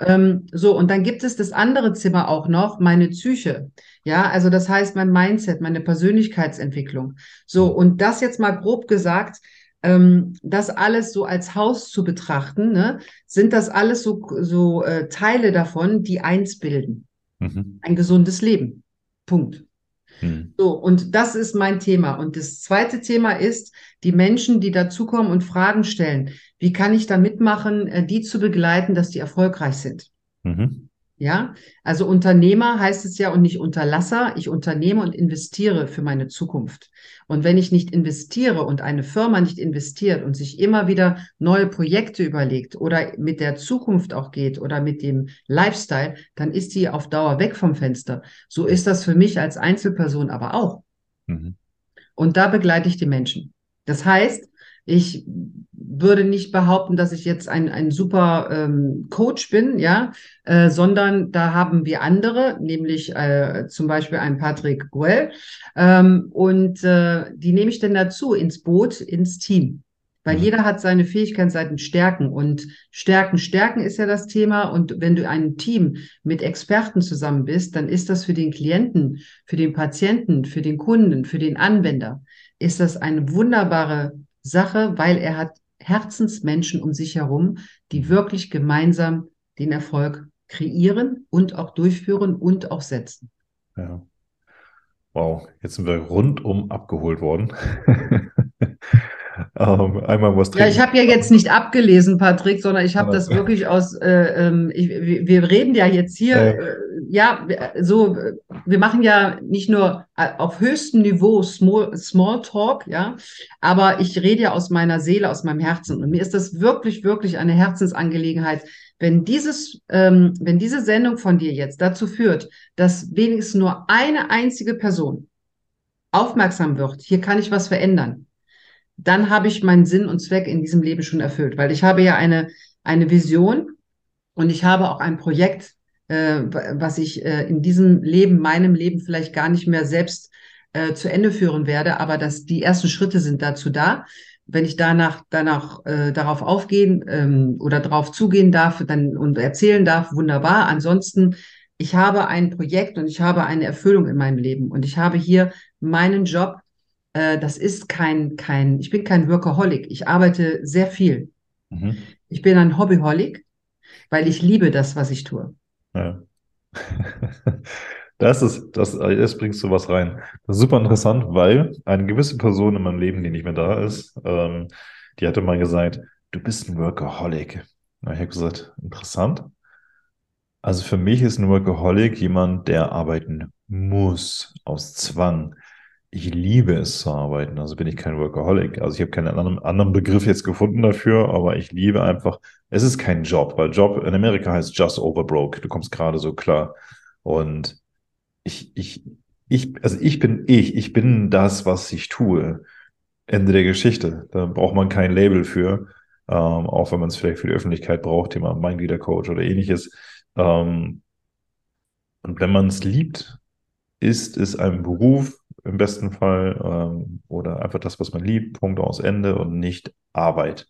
Ähm, so, und dann gibt es das andere Zimmer auch noch, meine Psyche. Ja, also das heißt mein Mindset, meine Persönlichkeitsentwicklung. So, und das jetzt mal grob gesagt, ähm, das alles so als Haus zu betrachten, ne, sind das alles so, so äh, Teile davon, die eins bilden. Mhm. Ein gesundes Leben. Punkt. Hm. So, und das ist mein Thema. Und das zweite Thema ist, die Menschen, die dazukommen und Fragen stellen. Wie kann ich da mitmachen, äh, die zu begleiten, dass die erfolgreich sind? Mhm. Ja, also Unternehmer heißt es ja und nicht Unterlasser. Ich unternehme und investiere für meine Zukunft. Und wenn ich nicht investiere und eine Firma nicht investiert und sich immer wieder neue Projekte überlegt oder mit der Zukunft auch geht oder mit dem Lifestyle, dann ist die auf Dauer weg vom Fenster. So ist das für mich als Einzelperson aber auch. Mhm. Und da begleite ich die Menschen. Das heißt, ich würde nicht behaupten, dass ich jetzt ein, ein super ähm, Coach bin, ja, äh, sondern da haben wir andere, nämlich äh, zum Beispiel einen Patrick Guell. Ähm, und äh, die nehme ich denn dazu ins Boot, ins Team. Weil mhm. jeder hat seine Fähigkeiten, seine Stärken. Und Stärken, Stärken ist ja das Thema. Und wenn du ein Team mit Experten zusammen bist, dann ist das für den Klienten, für den Patienten, für den Kunden, für den Anwender, ist das eine wunderbare Sache, weil er hat Herzensmenschen um sich herum, die wirklich gemeinsam den Erfolg kreieren und auch durchführen und auch setzen. Ja. Wow, jetzt sind wir rundum abgeholt worden. ähm, einmal was trinken. Ja, ich habe ja jetzt nicht abgelesen, Patrick, sondern ich habe das wirklich aus, äh, ähm, ich, wir reden ja jetzt hier, äh, ja, so, wir machen ja nicht nur äh, auf höchstem Niveau Small, Small Talk, ja, aber ich rede ja aus meiner Seele, aus meinem Herzen. Und mir ist das wirklich, wirklich eine Herzensangelegenheit, wenn dieses, ähm, wenn diese Sendung von dir jetzt dazu führt, dass wenigstens nur eine einzige Person aufmerksam wird, hier kann ich was verändern, dann habe ich meinen Sinn und Zweck in diesem Leben schon erfüllt, weil ich habe ja eine, eine Vision und ich habe auch ein Projekt, äh, was ich äh, in diesem Leben, meinem Leben vielleicht gar nicht mehr selbst äh, zu Ende führen werde, aber dass die ersten Schritte sind dazu da. Wenn ich danach, danach äh, darauf aufgehen ähm, oder darauf zugehen darf dann, und erzählen darf, wunderbar. Ansonsten, ich habe ein Projekt und ich habe eine Erfüllung in meinem Leben und ich habe hier meinen Job äh, das ist kein, kein, ich bin kein Workaholic. Ich arbeite sehr viel. Mhm. Ich bin ein Hobbyholic, weil ich liebe das, was ich tue. Ja. Das ist, das, jetzt bringst du was rein. Das ist super interessant, weil eine gewisse Person in meinem Leben, die nicht mehr da ist, ähm, die hatte mal gesagt, du bist ein Workaholic. ich habe gesagt, interessant. Also für mich ist ein Workaholic jemand, der arbeiten muss aus Zwang ich liebe es zu arbeiten, also bin ich kein Workaholic. Also ich habe keinen anderen, anderen Begriff jetzt gefunden dafür, aber ich liebe einfach, es ist kein Job, weil Job in Amerika heißt just over broke. Du kommst gerade so klar. Und ich, ich, ich, also ich bin ich, ich bin das, was ich tue. Ende der Geschichte. Da braucht man kein Label für. ähm, auch wenn man es vielleicht für die Öffentlichkeit braucht, Thema Mindleader-Coach oder ähnliches. Ähm, und wenn man es liebt, ist es ein Beruf im besten Fall ähm, oder einfach das, was man liebt, Punkt aus Ende und nicht Arbeit.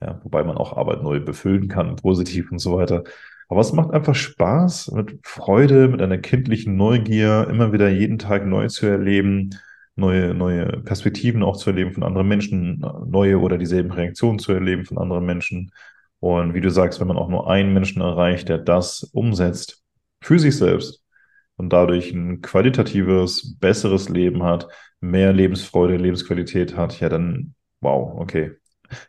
Ja, wobei man auch Arbeit neu befüllen kann, positiv und so weiter. Aber es macht einfach Spaß, mit Freude, mit einer kindlichen Neugier, immer wieder jeden Tag neu zu erleben, neue, neue Perspektiven auch zu erleben von anderen Menschen, neue oder dieselben Reaktionen zu erleben von anderen Menschen. Und wie du sagst, wenn man auch nur einen Menschen erreicht, der das umsetzt für sich selbst und dadurch ein qualitatives, besseres Leben hat, mehr Lebensfreude, Lebensqualität hat, ja dann, wow, okay.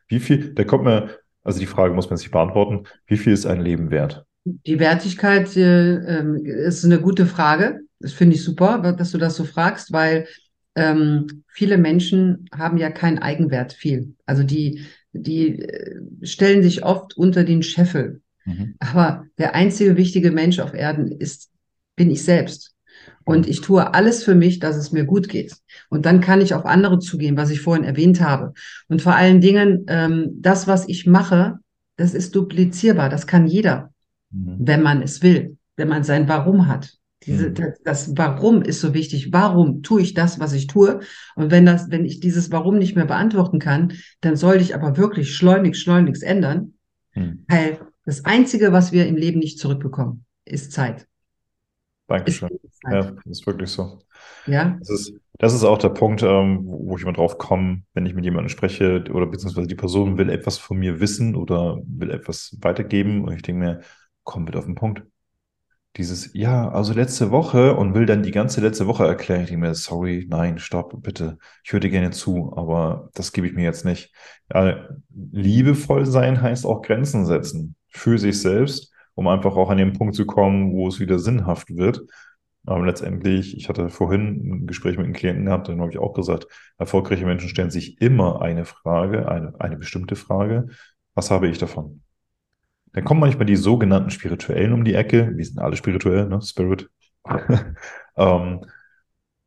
Wie viel, da kommt mir, also die Frage muss man sich beantworten, wie viel ist ein Leben wert? Die Wertigkeit äh, ähm, ist eine gute Frage. Das finde ich super, dass du das so fragst, weil ähm, viele Menschen haben ja keinen Eigenwert viel. Also die, die äh, stellen sich oft unter den Scheffel. Mhm. Aber der einzige wichtige Mensch auf Erden ist, bin ich selbst. Und ich tue alles für mich, dass es mir gut geht. Und dann kann ich auf andere zugehen, was ich vorhin erwähnt habe. Und vor allen Dingen, ähm, das, was ich mache, das ist duplizierbar. Das kann jeder, mhm. wenn man es will, wenn man sein Warum hat. Diese, mhm. das Warum ist so wichtig. Warum tue ich das, was ich tue? Und wenn das, wenn ich dieses Warum nicht mehr beantworten kann, dann sollte ich aber wirklich schleunigst, schleunigst ändern. Mhm. Weil das Einzige, was wir im Leben nicht zurückbekommen, ist Zeit. Dankeschön. Ist ja, das ist wirklich so. Ja. Das ist, das ist auch der Punkt, ähm, wo ich immer drauf komme, wenn ich mit jemandem spreche oder beziehungsweise die Person will etwas von mir wissen oder will etwas weitergeben und ich denke mir, komm bitte auf den Punkt dieses, ja, also letzte Woche und will dann die ganze letzte Woche erklären. Ich denke mir, sorry, nein, stopp, bitte. Ich höre dir gerne zu, aber das gebe ich mir jetzt nicht. Ja, liebevoll sein heißt auch Grenzen setzen für sich selbst, um einfach auch an den Punkt zu kommen, wo es wieder sinnhaft wird. Aber letztendlich, ich hatte vorhin ein Gespräch mit einem Klienten gehabt, dann habe ich auch gesagt, erfolgreiche Menschen stellen sich immer eine Frage, eine, eine bestimmte Frage. Was habe ich davon? Dann kommen manchmal die sogenannten Spirituellen um die Ecke. Wir sind alle spirituell, ne? Spirit. ähm,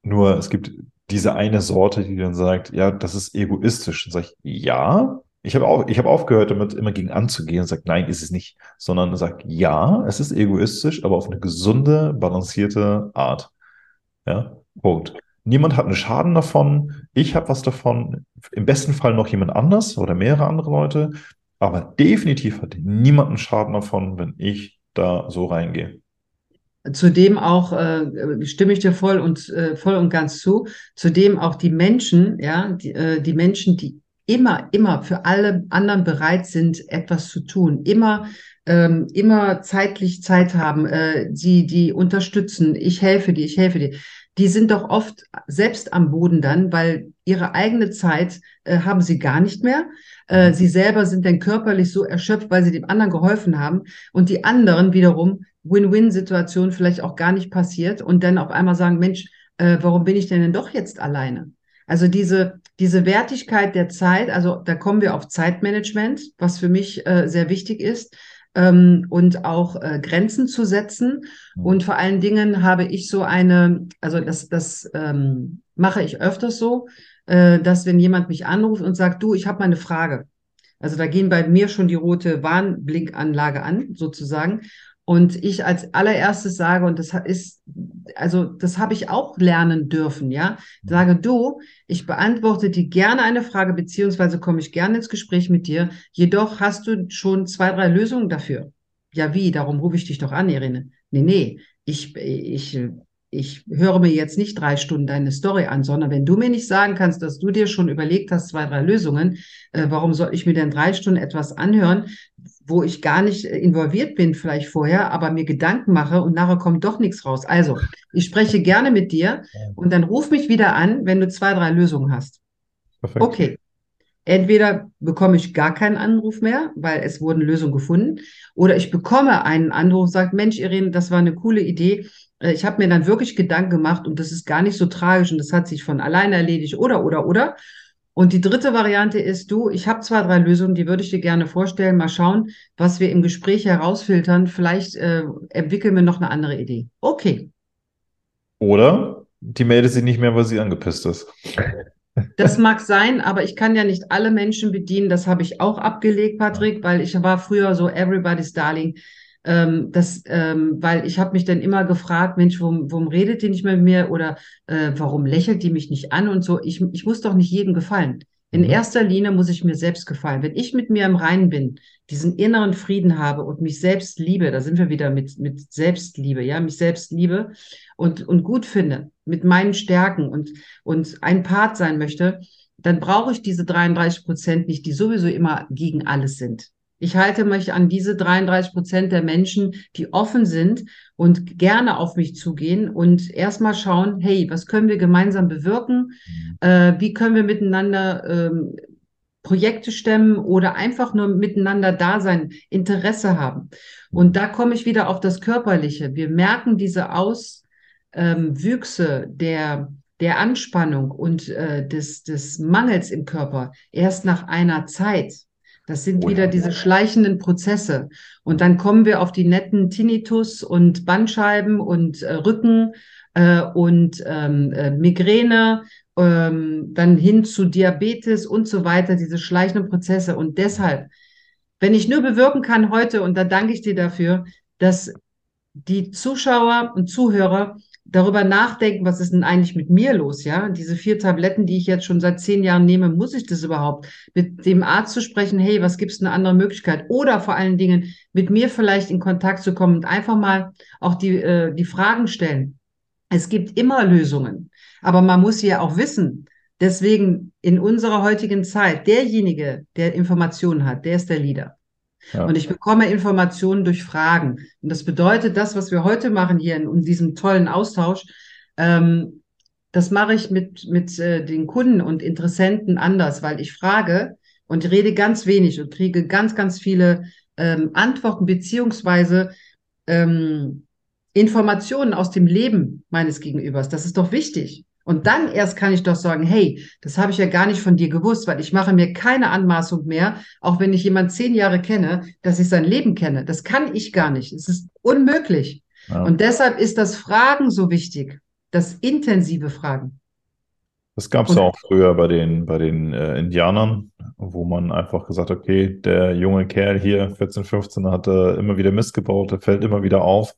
nur es gibt diese eine Sorte, die dann sagt, ja, das ist egoistisch. Dann sage ich, ja, ich habe auch, ich habe aufgehört, damit immer gegen anzugehen und sagt, nein, ist es nicht, sondern sagt, ja, es ist egoistisch, aber auf eine gesunde, balancierte Art. Ja, Punkt. Niemand hat einen Schaden davon. Ich habe was davon. Im besten Fall noch jemand anders oder mehrere andere Leute. Aber definitiv hat niemand einen Schaden davon, wenn ich da so reingehe. Zudem auch äh, stimme ich dir voll und äh, voll und ganz zu. Zudem auch die Menschen, ja, die, äh, die Menschen, die immer, immer für alle anderen bereit sind, etwas zu tun, immer, ähm, immer zeitlich Zeit haben, äh, die, die unterstützen. Ich helfe dir, ich helfe dir. Die sind doch oft selbst am Boden dann, weil ihre eigene Zeit äh, haben sie gar nicht mehr. Äh, sie selber sind dann körperlich so erschöpft, weil sie dem anderen geholfen haben und die anderen wiederum Win-Win-Situation vielleicht auch gar nicht passiert und dann auf einmal sagen, Mensch, äh, warum bin ich denn, denn doch jetzt alleine? Also diese, diese Wertigkeit der Zeit, also da kommen wir auf Zeitmanagement, was für mich äh, sehr wichtig ist. Ähm, und auch äh, Grenzen zu setzen. Mhm. Und vor allen Dingen habe ich so eine, also das, das ähm, mache ich öfters so, äh, dass wenn jemand mich anruft und sagt, du, ich habe mal eine Frage. Also da gehen bei mir schon die rote Warnblinkanlage an, sozusagen. Und ich als allererstes sage, und das ist, also das habe ich auch lernen dürfen, ja, sage du, ich beantworte dir gerne eine Frage, beziehungsweise komme ich gerne ins Gespräch mit dir. Jedoch hast du schon zwei, drei Lösungen dafür. Ja, wie? Darum rufe ich dich doch an, Irene. Nee, nee, ich, ich ich höre mir jetzt nicht drei Stunden deine Story an, sondern wenn du mir nicht sagen kannst, dass du dir schon überlegt hast, zwei, drei Lösungen, äh, warum soll ich mir denn drei Stunden etwas anhören, wo ich gar nicht involviert bin vielleicht vorher, aber mir Gedanken mache und nachher kommt doch nichts raus. Also, ich spreche gerne mit dir und dann ruf mich wieder an, wenn du zwei, drei Lösungen hast. Perfekt. Okay. Entweder bekomme ich gar keinen Anruf mehr, weil es wurden Lösungen gefunden, oder ich bekomme einen Anruf und sage, Mensch, Irene, das war eine coole Idee äh, ich habe mir dann wirklich Gedanken gemacht und das ist gar nicht so tragisch und das hat sich von alleine erledigt oder, oder, oder. Und die dritte Variante ist, du, ich habe zwei, drei Lösungen, die würde ich dir gerne vorstellen. Mal schauen, was wir im Gespräch herausfiltern. Vielleicht äh, entwickeln wir noch eine andere Idee. Okay. Oder die meldet sich nicht mehr, weil sie angepisst ist. Das mag sein, aber ich kann ja nicht alle Menschen bedienen. Das habe ich auch abgelegt, Patrick, weil ich war früher so everybody's darling. Ähm, das, ähm, weil ich habe mich dann immer gefragt, Mensch, warum, warum redet die nicht mehr mit mir oder äh, warum lächelt die mich nicht an und so. Ich, ich muss doch nicht jedem gefallen. In mhm. erster Linie muss ich mir selbst gefallen. Wenn ich mit mir im Reinen bin, diesen inneren Frieden habe und mich selbst liebe, da sind wir wieder mit, mit Selbstliebe, ja, mich selbst liebe und, und gut finde, mit meinen Stärken und, und ein Part sein möchte, dann brauche ich diese 33 Prozent nicht, die sowieso immer gegen alles sind. Ich halte mich an diese 33 Prozent der Menschen, die offen sind und gerne auf mich zugehen und erstmal schauen, hey, was können wir gemeinsam bewirken? Mhm. Äh, wie können wir miteinander ähm, Projekte stemmen oder einfach nur miteinander da sein, Interesse haben? Und da komme ich wieder auf das Körperliche. Wir merken diese Auswüchse ähm, der der Anspannung und äh, des, des Mangels im Körper erst nach einer Zeit. Das sind wieder diese schleichenden Prozesse. Und dann kommen wir auf die netten Tinnitus und Bandscheiben und äh, Rücken äh, und ähm, äh, Migräne, ähm, dann hin zu Diabetes und so weiter, diese schleichenden Prozesse. Und deshalb, wenn ich nur bewirken kann heute, und da danke ich dir dafür, dass die Zuschauer und Zuhörer darüber nachdenken, was ist denn eigentlich mit mir los, ja? Diese vier Tabletten, die ich jetzt schon seit zehn Jahren nehme, muss ich das überhaupt? Mit dem Arzt zu sprechen, hey, was gibt es eine andere Möglichkeit? Oder vor allen Dingen mit mir vielleicht in Kontakt zu kommen und einfach mal auch die, äh, die Fragen stellen. Es gibt immer Lösungen, aber man muss ja auch wissen. Deswegen in unserer heutigen Zeit, derjenige, der Informationen hat, der ist der Leader. Ja. Und ich bekomme Informationen durch Fragen. Und das bedeutet, das, was wir heute machen hier in, in diesem tollen Austausch, ähm, das mache ich mit, mit äh, den Kunden und Interessenten anders, weil ich frage und rede ganz wenig und kriege ganz, ganz viele ähm, Antworten beziehungsweise ähm, Informationen aus dem Leben meines Gegenübers. Das ist doch wichtig. Und dann erst kann ich doch sagen, hey, das habe ich ja gar nicht von dir gewusst, weil ich mache mir keine Anmaßung mehr, auch wenn ich jemand zehn Jahre kenne, dass ich sein Leben kenne. Das kann ich gar nicht. Es ist unmöglich. Ja. Und deshalb ist das Fragen so wichtig, das intensive Fragen. Das gab es ja auch früher bei den, bei den äh, Indianern, wo man einfach gesagt hat, okay, der junge Kerl hier, 14, 15, hat äh, immer wieder Mist gebaut, der fällt immer wieder auf,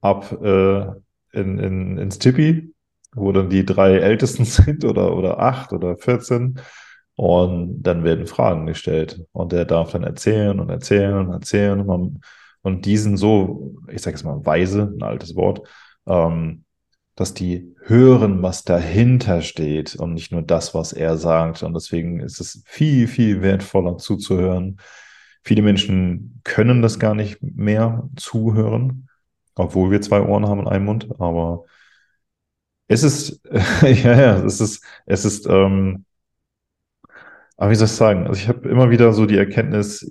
ab äh, in, in, ins Tippi wo dann die drei Ältesten sind oder, oder acht oder 14. Und dann werden Fragen gestellt. Und der darf dann erzählen und erzählen und erzählen. Und, man, die sind so, ich sage jetzt mal weise, ein altes Wort, ähm, dass die hören, was dahinter steht und nicht nur das, was er sagt. Und deswegen ist es viel, viel wertvoller zuzuhören. Viele Menschen können das gar nicht mehr zuhören, obwohl wir zwei Ohren haben und einen Mund. Aber es ist, ja, ja, es ist, es ist, ähm, aber wie soll ich sagen? Also ich habe immer wieder so die Erkenntnis,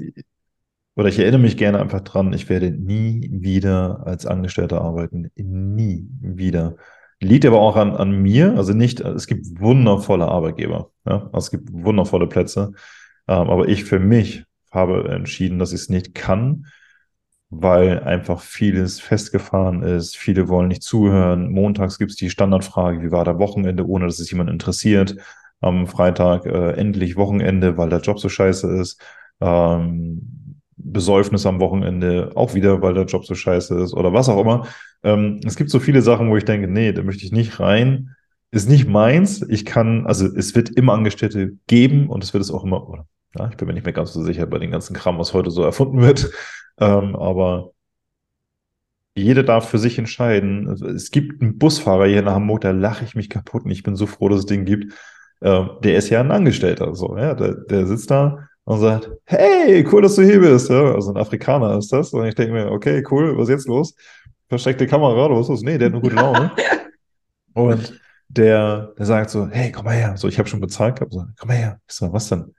oder ich erinnere mich gerne einfach dran, ich werde nie wieder als Angestellter arbeiten. Nie wieder. Liegt aber auch an, an mir, also nicht, es gibt wundervolle Arbeitgeber, ja, also es gibt wundervolle Plätze, ähm, aber ich für mich habe entschieden, dass ich es nicht kann weil einfach vieles festgefahren ist. Viele wollen nicht zuhören. Montags gibt es die Standardfrage, wie war der Wochenende, ohne dass es jemand interessiert. Am Freitag äh, endlich Wochenende, weil der Job so scheiße ist. Ähm, Besäufnis am Wochenende auch wieder, weil der Job so scheiße ist oder was auch immer. Ähm, es gibt so viele Sachen, wo ich denke, nee, da möchte ich nicht rein. Ist nicht meins. Ich kann, also es wird immer Angestellte geben und es wird es auch immer, oder, ja, ich bin mir nicht mehr ganz so sicher bei den ganzen Kram, was heute so erfunden wird. Ähm, aber jeder darf für sich entscheiden. Also es gibt einen Busfahrer hier in Hamburg, da lache ich mich kaputt und ich bin so froh, dass es den gibt. Ähm, der ist ja ein Angestellter, so, ja, der, der sitzt da und sagt, hey, cool, dass du hier bist. Ja, also ein Afrikaner ist das. Und ich denke mir, okay, cool, was ist jetzt los? Versteckte Kamera oder was ist los? Nee, der hat eine gute Laune. und der, der sagt so, hey, komm mal her. So, ich habe schon bezahlt gehabt. So, komm mal her. Ich so, was denn?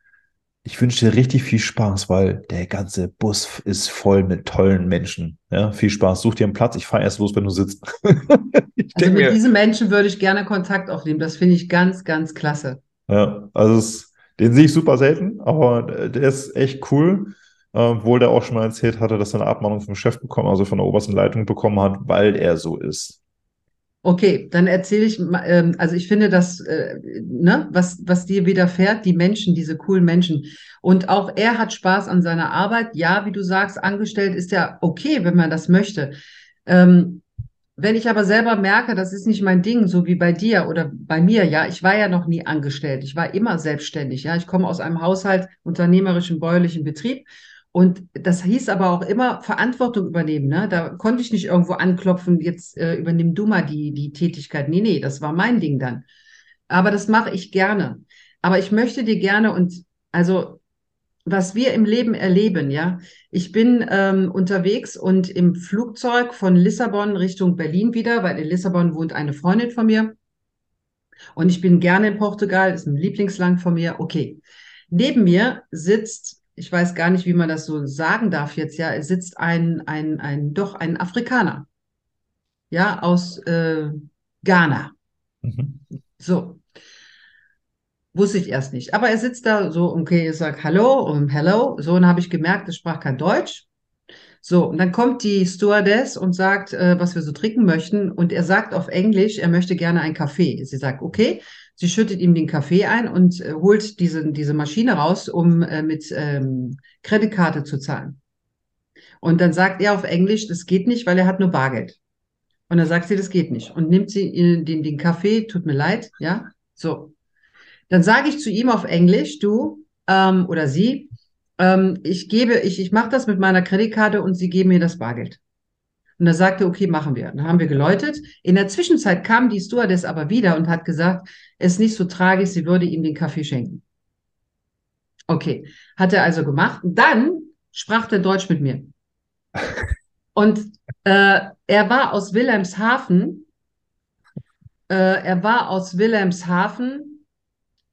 Ich wünsche dir richtig viel Spaß, weil der ganze Bus ist voll mit tollen Menschen. Ja, viel Spaß. Such dir einen Platz. Ich fahre erst los, wenn du sitzt. also mit mir, diesen Menschen würde ich gerne Kontakt aufnehmen. Das finde ich ganz, ganz klasse. Ja, also es, den sehe ich super selten, aber der ist echt cool. Äh, obwohl der auch schon mal erzählt hatte, dass er eine Abmahnung vom Chef bekommen, also von der obersten Leitung bekommen hat, weil er so ist. Okay, dann erzähle ich, ähm, also ich finde das, äh, ne, was, was dir widerfährt, die Menschen, diese coolen Menschen. Und auch er hat Spaß an seiner Arbeit. Ja, wie du sagst, angestellt ist ja okay, wenn man das möchte. Ähm, wenn ich aber selber merke, das ist nicht mein Ding, so wie bei dir oder bei mir, ja, ich war ja noch nie angestellt. Ich war immer selbstständig, ja. Ich komme aus einem Haushalt, unternehmerischen, bäuerlichen Betrieb und das hieß aber auch immer Verantwortung übernehmen. Ne? Da konnte ich nicht irgendwo anklopfen, jetzt äh, übernimm du mal die, die Tätigkeit. Nee, nee, das war mein Ding dann. Aber das mache ich gerne. Aber ich möchte dir gerne und also was wir im Leben erleben, ja. Ich bin ähm, unterwegs und im Flugzeug von Lissabon Richtung Berlin wieder, weil in Lissabon wohnt eine Freundin von mir. Und ich bin gerne in Portugal, ist ein Lieblingsland von mir. Okay. Neben mir sitzt ich weiß gar nicht, wie man das so sagen darf jetzt, ja, es sitzt ein, ein, ein, doch ein Afrikaner, ja, aus äh, Ghana. Mhm. So. Wusste ich erst nicht. Aber er sitzt da so, okay, ich sage Hallo und Hello. So, und habe ich gemerkt, er sprach kein Deutsch. So, und dann kommt die Stewardess und sagt, äh, was wir so trinken möchten. Und er sagt auf Englisch, er möchte gerne einen Kaffee. Sie sagt, okay, Sie schüttet ihm den Kaffee ein und äh, holt diese, diese Maschine raus, um äh, mit ähm, Kreditkarte zu zahlen. Und dann sagt er auf Englisch, das geht nicht, weil er hat nur Bargeld. Und dann sagt sie, das geht nicht. Und nimmt sie den, den Kaffee, tut mir leid, ja, so. Dann sage ich zu ihm auf Englisch, du ähm, oder sie, ähm, ich gebe, ich, ich mache das mit meiner Kreditkarte und sie geben mir das Bargeld. Und er sagte, okay, machen wir. Dann haben wir geläutet. In der Zwischenzeit kam die Stewardess aber wieder und hat gesagt, es ist nicht so tragisch, sie würde ihm den Kaffee schenken. Okay, hat er also gemacht. Und dann sprach der Deutsch mit mir. Und äh, er war aus Wilhelmshaven. Äh, er war aus Wilhelmshaven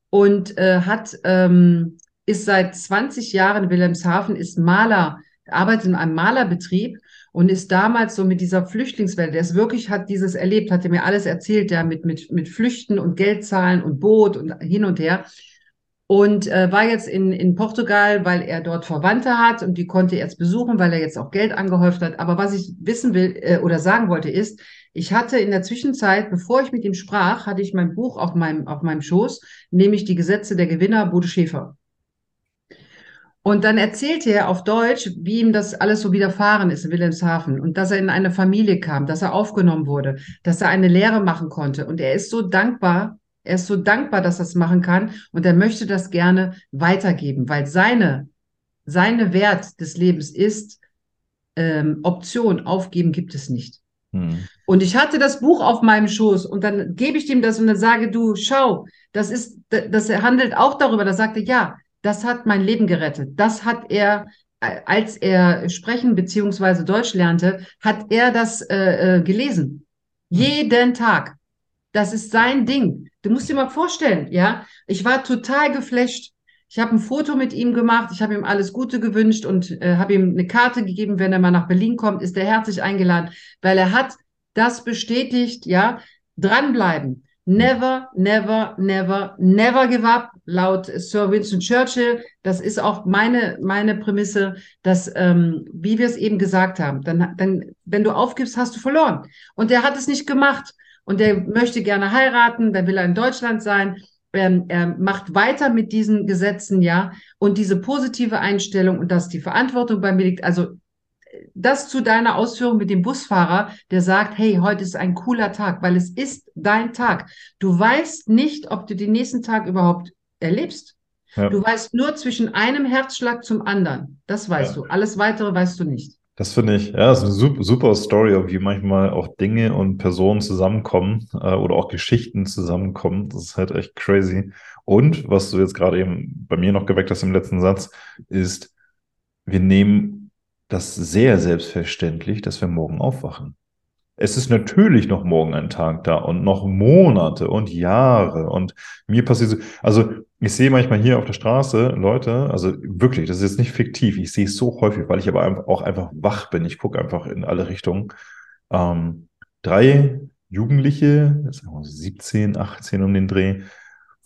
und äh, hat ähm, ist seit 20 Jahren in Wilhelmshaven, ist Maler, arbeitet in einem Malerbetrieb und ist damals so mit dieser Flüchtlingswelle, der ist wirklich, hat dieses erlebt, hat er mir alles erzählt, ja, mit, mit, mit Flüchten und Geldzahlen und Boot und hin und her. Und äh, war jetzt in, in Portugal, weil er dort Verwandte hat und die konnte er jetzt besuchen, weil er jetzt auch Geld angehäuft hat. Aber was ich wissen will äh, oder sagen wollte ist, ich hatte in der Zwischenzeit, bevor ich mit ihm sprach, hatte ich mein Buch auf meinem, auf meinem Schoß, nämlich die Gesetze der Gewinner, Bodo Schäfer. Und dann erzählte er auf Deutsch, wie ihm das alles so widerfahren ist in Wilhelmshaven und dass er in eine Familie kam, dass er aufgenommen wurde, dass er eine Lehre machen konnte. Und er ist so dankbar, er ist so dankbar, dass er es machen kann und er möchte das gerne weitergeben, weil seine, seine Wert des Lebens ist, ähm, Option aufgeben gibt es nicht. Hm. Und ich hatte das Buch auf meinem Schoß und dann gebe ich ihm das und dann sage du, schau, das ist, das handelt auch darüber. Da sagte, ja, das hat mein Leben gerettet. Das hat er, äh, als er sprechen beziehungsweise Deutsch lernte, hat er das äh, äh, gelesen. Jeden Tag. Das ist sein Ding. Du musst dir mal vorstellen, ja. Ich war total geflasht. Ich habe ein Foto mit ihm gemacht, ich habe ihm alles Gute gewünscht und äh, habe ihm eine Karte gegeben, wenn er mal nach Berlin kommt, ist er herzlich eingeladen, weil er hat das bestätigt, ja, dranbleiben. Never, never, never, never give up, laut Sir Winston Churchill. Das ist auch meine, meine Prämisse, dass, ähm, wie wir es eben gesagt haben, dann, dann, wenn du aufgibst, hast du verloren. Und der hat es nicht gemacht. Und der möchte gerne heiraten, dann will er in Deutschland sein. Ähm, er macht weiter mit diesen Gesetzen, ja. Und diese positive Einstellung und dass die Verantwortung bei mir liegt. Also das zu deiner Ausführung mit dem Busfahrer, der sagt, hey, heute ist ein cooler Tag, weil es ist dein Tag. Du weißt nicht, ob du den nächsten Tag überhaupt erlebst. Ja. Du weißt nur zwischen einem Herzschlag zum anderen. Das weißt ja. du. Alles weitere weißt du nicht. Das finde ich, ja, ist eine super, super Story, wie manchmal auch Dinge und Personen zusammenkommen äh, oder auch Geschichten zusammenkommen. Das ist halt echt crazy. Und was du jetzt gerade eben bei mir noch geweckt hast im letzten Satz, ist, wir nehmen das sehr selbstverständlich, dass wir morgen aufwachen. Es ist natürlich noch morgen ein Tag da und noch Monate und Jahre und mir passiert so, also ich sehe manchmal hier auf der Straße Leute, also wirklich, das ist jetzt nicht fiktiv, ich sehe es so häufig, weil ich aber auch einfach wach bin, ich gucke einfach in alle Richtungen. Ähm, drei Jugendliche, 17, 18 um den Dreh,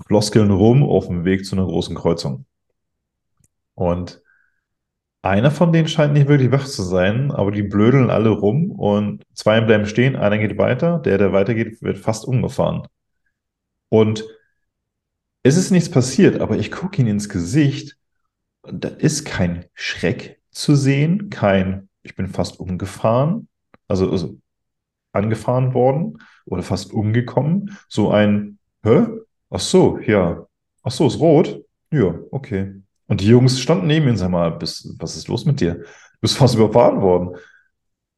floskeln rum auf dem Weg zu einer großen Kreuzung. Und einer von denen scheint nicht wirklich wach zu sein, aber die blödeln alle rum und zwei bleiben stehen, einer geht weiter, der, der weitergeht, wird fast umgefahren. Und es ist nichts passiert, aber ich gucke ihn ins Gesicht da ist kein Schreck zu sehen, kein, ich bin fast umgefahren, also, also angefahren worden oder fast umgekommen, so ein, hä? Ach so, ja. Ach so, ist rot? Ja, okay. Und die Jungs standen neben ihm, sag mal, bist, was ist los mit dir? Du bist fast überfahren worden.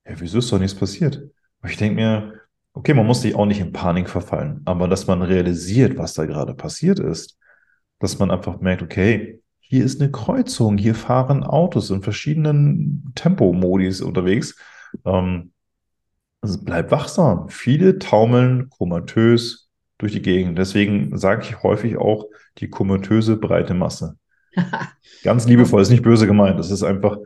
Ja, wieso ist doch nichts passiert? Aber ich denke mir, okay, man muss sich auch nicht in Panik verfallen, aber dass man realisiert, was da gerade passiert ist, dass man einfach merkt, okay, hier ist eine Kreuzung, hier fahren Autos in verschiedenen Tempomodis unterwegs. Ähm, also bleib wachsam. Viele taumeln komatös durch die Gegend. Deswegen sage ich häufig auch die komatöse breite Masse. Ganz liebevoll, ist nicht böse gemeint. Das ist einfach,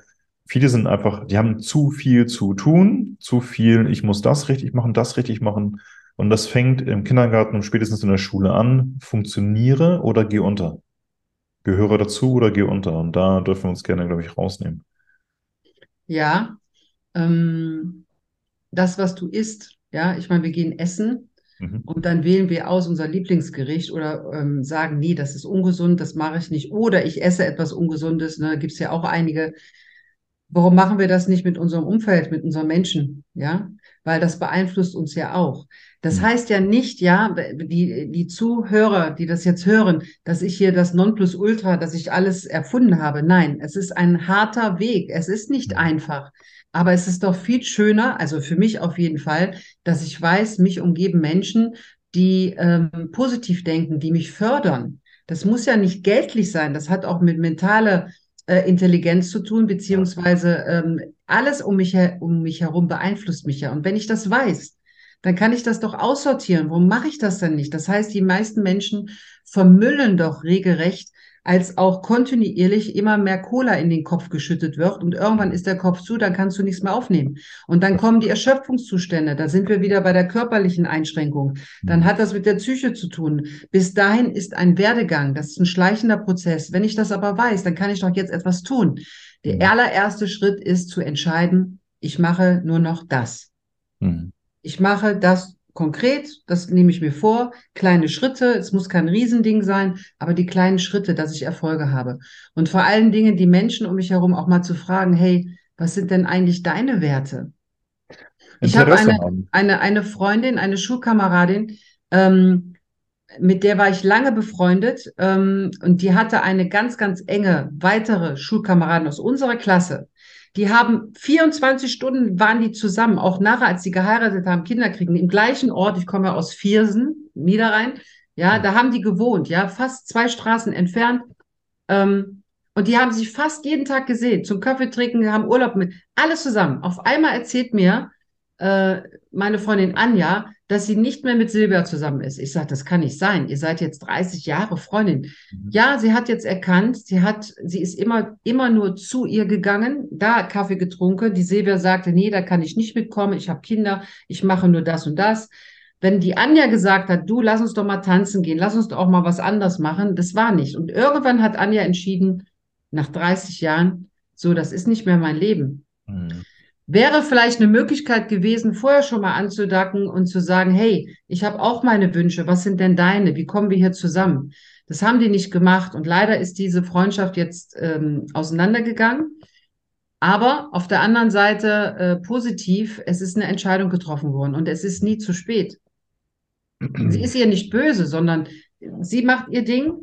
viele sind einfach, die haben zu viel zu tun, zu viel, ich muss das richtig machen, das richtig machen. Und das fängt im Kindergarten und spätestens in der Schule an. Funktioniere oder geh unter. Gehöre dazu oder geh unter. Und da dürfen wir uns gerne, glaube ich, rausnehmen. Ja, ähm, das, was du isst, ja, ich meine, wir gehen essen Mhm. Und dann wählen wir aus unser Lieblingsgericht oder ähm, sagen, nee, das ist ungesund, das mache ich nicht. Oder ich esse etwas Ungesundes, ne, gibt es ja auch einige. Warum machen wir das nicht mit unserem Umfeld, mit unseren Menschen? Ja, weil das beeinflusst uns ja auch. Das mhm. heißt ja nicht, ja, die, die Zuhörer, die das jetzt hören, dass ich hier das Nonplusultra, dass ich alles erfunden habe. Nein, es ist ein harter Weg. Es ist nicht mhm. einfach. Aber es ist doch viel schöner, also für mich auf jeden Fall, dass ich weiß, mich umgeben Menschen, die ähm, positiv denken, die mich fördern. Das muss ja nicht geldlich sein, das hat auch mit mentaler äh, Intelligenz zu tun, beziehungsweise ähm, alles um mich, um mich herum beeinflusst mich ja. Und wenn ich das weiß, dann kann ich das doch aussortieren. Warum mache ich das denn nicht? Das heißt, die meisten Menschen vermüllen doch regelrecht als auch kontinuierlich immer mehr Cola in den Kopf geschüttet wird und irgendwann ist der Kopf zu, dann kannst du nichts mehr aufnehmen. Und dann kommen die Erschöpfungszustände, da sind wir wieder bei der körperlichen Einschränkung. Dann hat das mit der Psyche zu tun. Bis dahin ist ein Werdegang, das ist ein schleichender Prozess. Wenn ich das aber weiß, dann kann ich doch jetzt etwas tun. Der mhm. allererste Schritt ist zu entscheiden, ich mache nur noch das. Mhm. Ich mache das konkret, das nehme ich mir vor, kleine Schritte, es muss kein Riesending sein, aber die kleinen Schritte, dass ich Erfolge habe. Und vor allen Dingen die Menschen um mich herum auch mal zu fragen, hey, was sind denn eigentlich deine Werte? Ich habe eine, eine, eine Freundin, eine Schulkameradin, ähm, mit der war ich lange befreundet ähm, und die hatte eine ganz, ganz enge weitere Schulkameradin aus unserer Klasse. Die haben 24 Stunden waren die zusammen, auch nachher, als sie geheiratet haben, Kinder kriegen, im gleichen Ort. Ich komme aus Viersen, Niederrhein. Ja, da haben die gewohnt, ja, fast zwei Straßen entfernt. Ähm, und die haben sich fast jeden Tag gesehen, zum Kaffee trinken, haben Urlaub mit, alles zusammen. Auf einmal erzählt mir äh, meine Freundin Anja, dass sie nicht mehr mit Silvia zusammen ist. Ich sage, das kann nicht sein. Ihr seid jetzt 30 Jahre Freundin. Mhm. Ja, sie hat jetzt erkannt, sie hat, sie ist immer, immer nur zu ihr gegangen, da Kaffee getrunken. Die Silvia sagte, nee, da kann ich nicht mitkommen. Ich habe Kinder, ich mache nur das und das. Wenn die Anja gesagt hat, du, lass uns doch mal tanzen gehen, lass uns doch auch mal was anderes machen, das war nicht. Und irgendwann hat Anja entschieden, nach 30 Jahren, so, das ist nicht mehr mein Leben. Mhm. Wäre vielleicht eine Möglichkeit gewesen, vorher schon mal anzudacken und zu sagen, hey, ich habe auch meine Wünsche, was sind denn deine? Wie kommen wir hier zusammen? Das haben die nicht gemacht und leider ist diese Freundschaft jetzt ähm, auseinandergegangen. Aber auf der anderen Seite äh, positiv, es ist eine Entscheidung getroffen worden und es ist nie zu spät. sie ist ihr nicht böse, sondern sie macht ihr Ding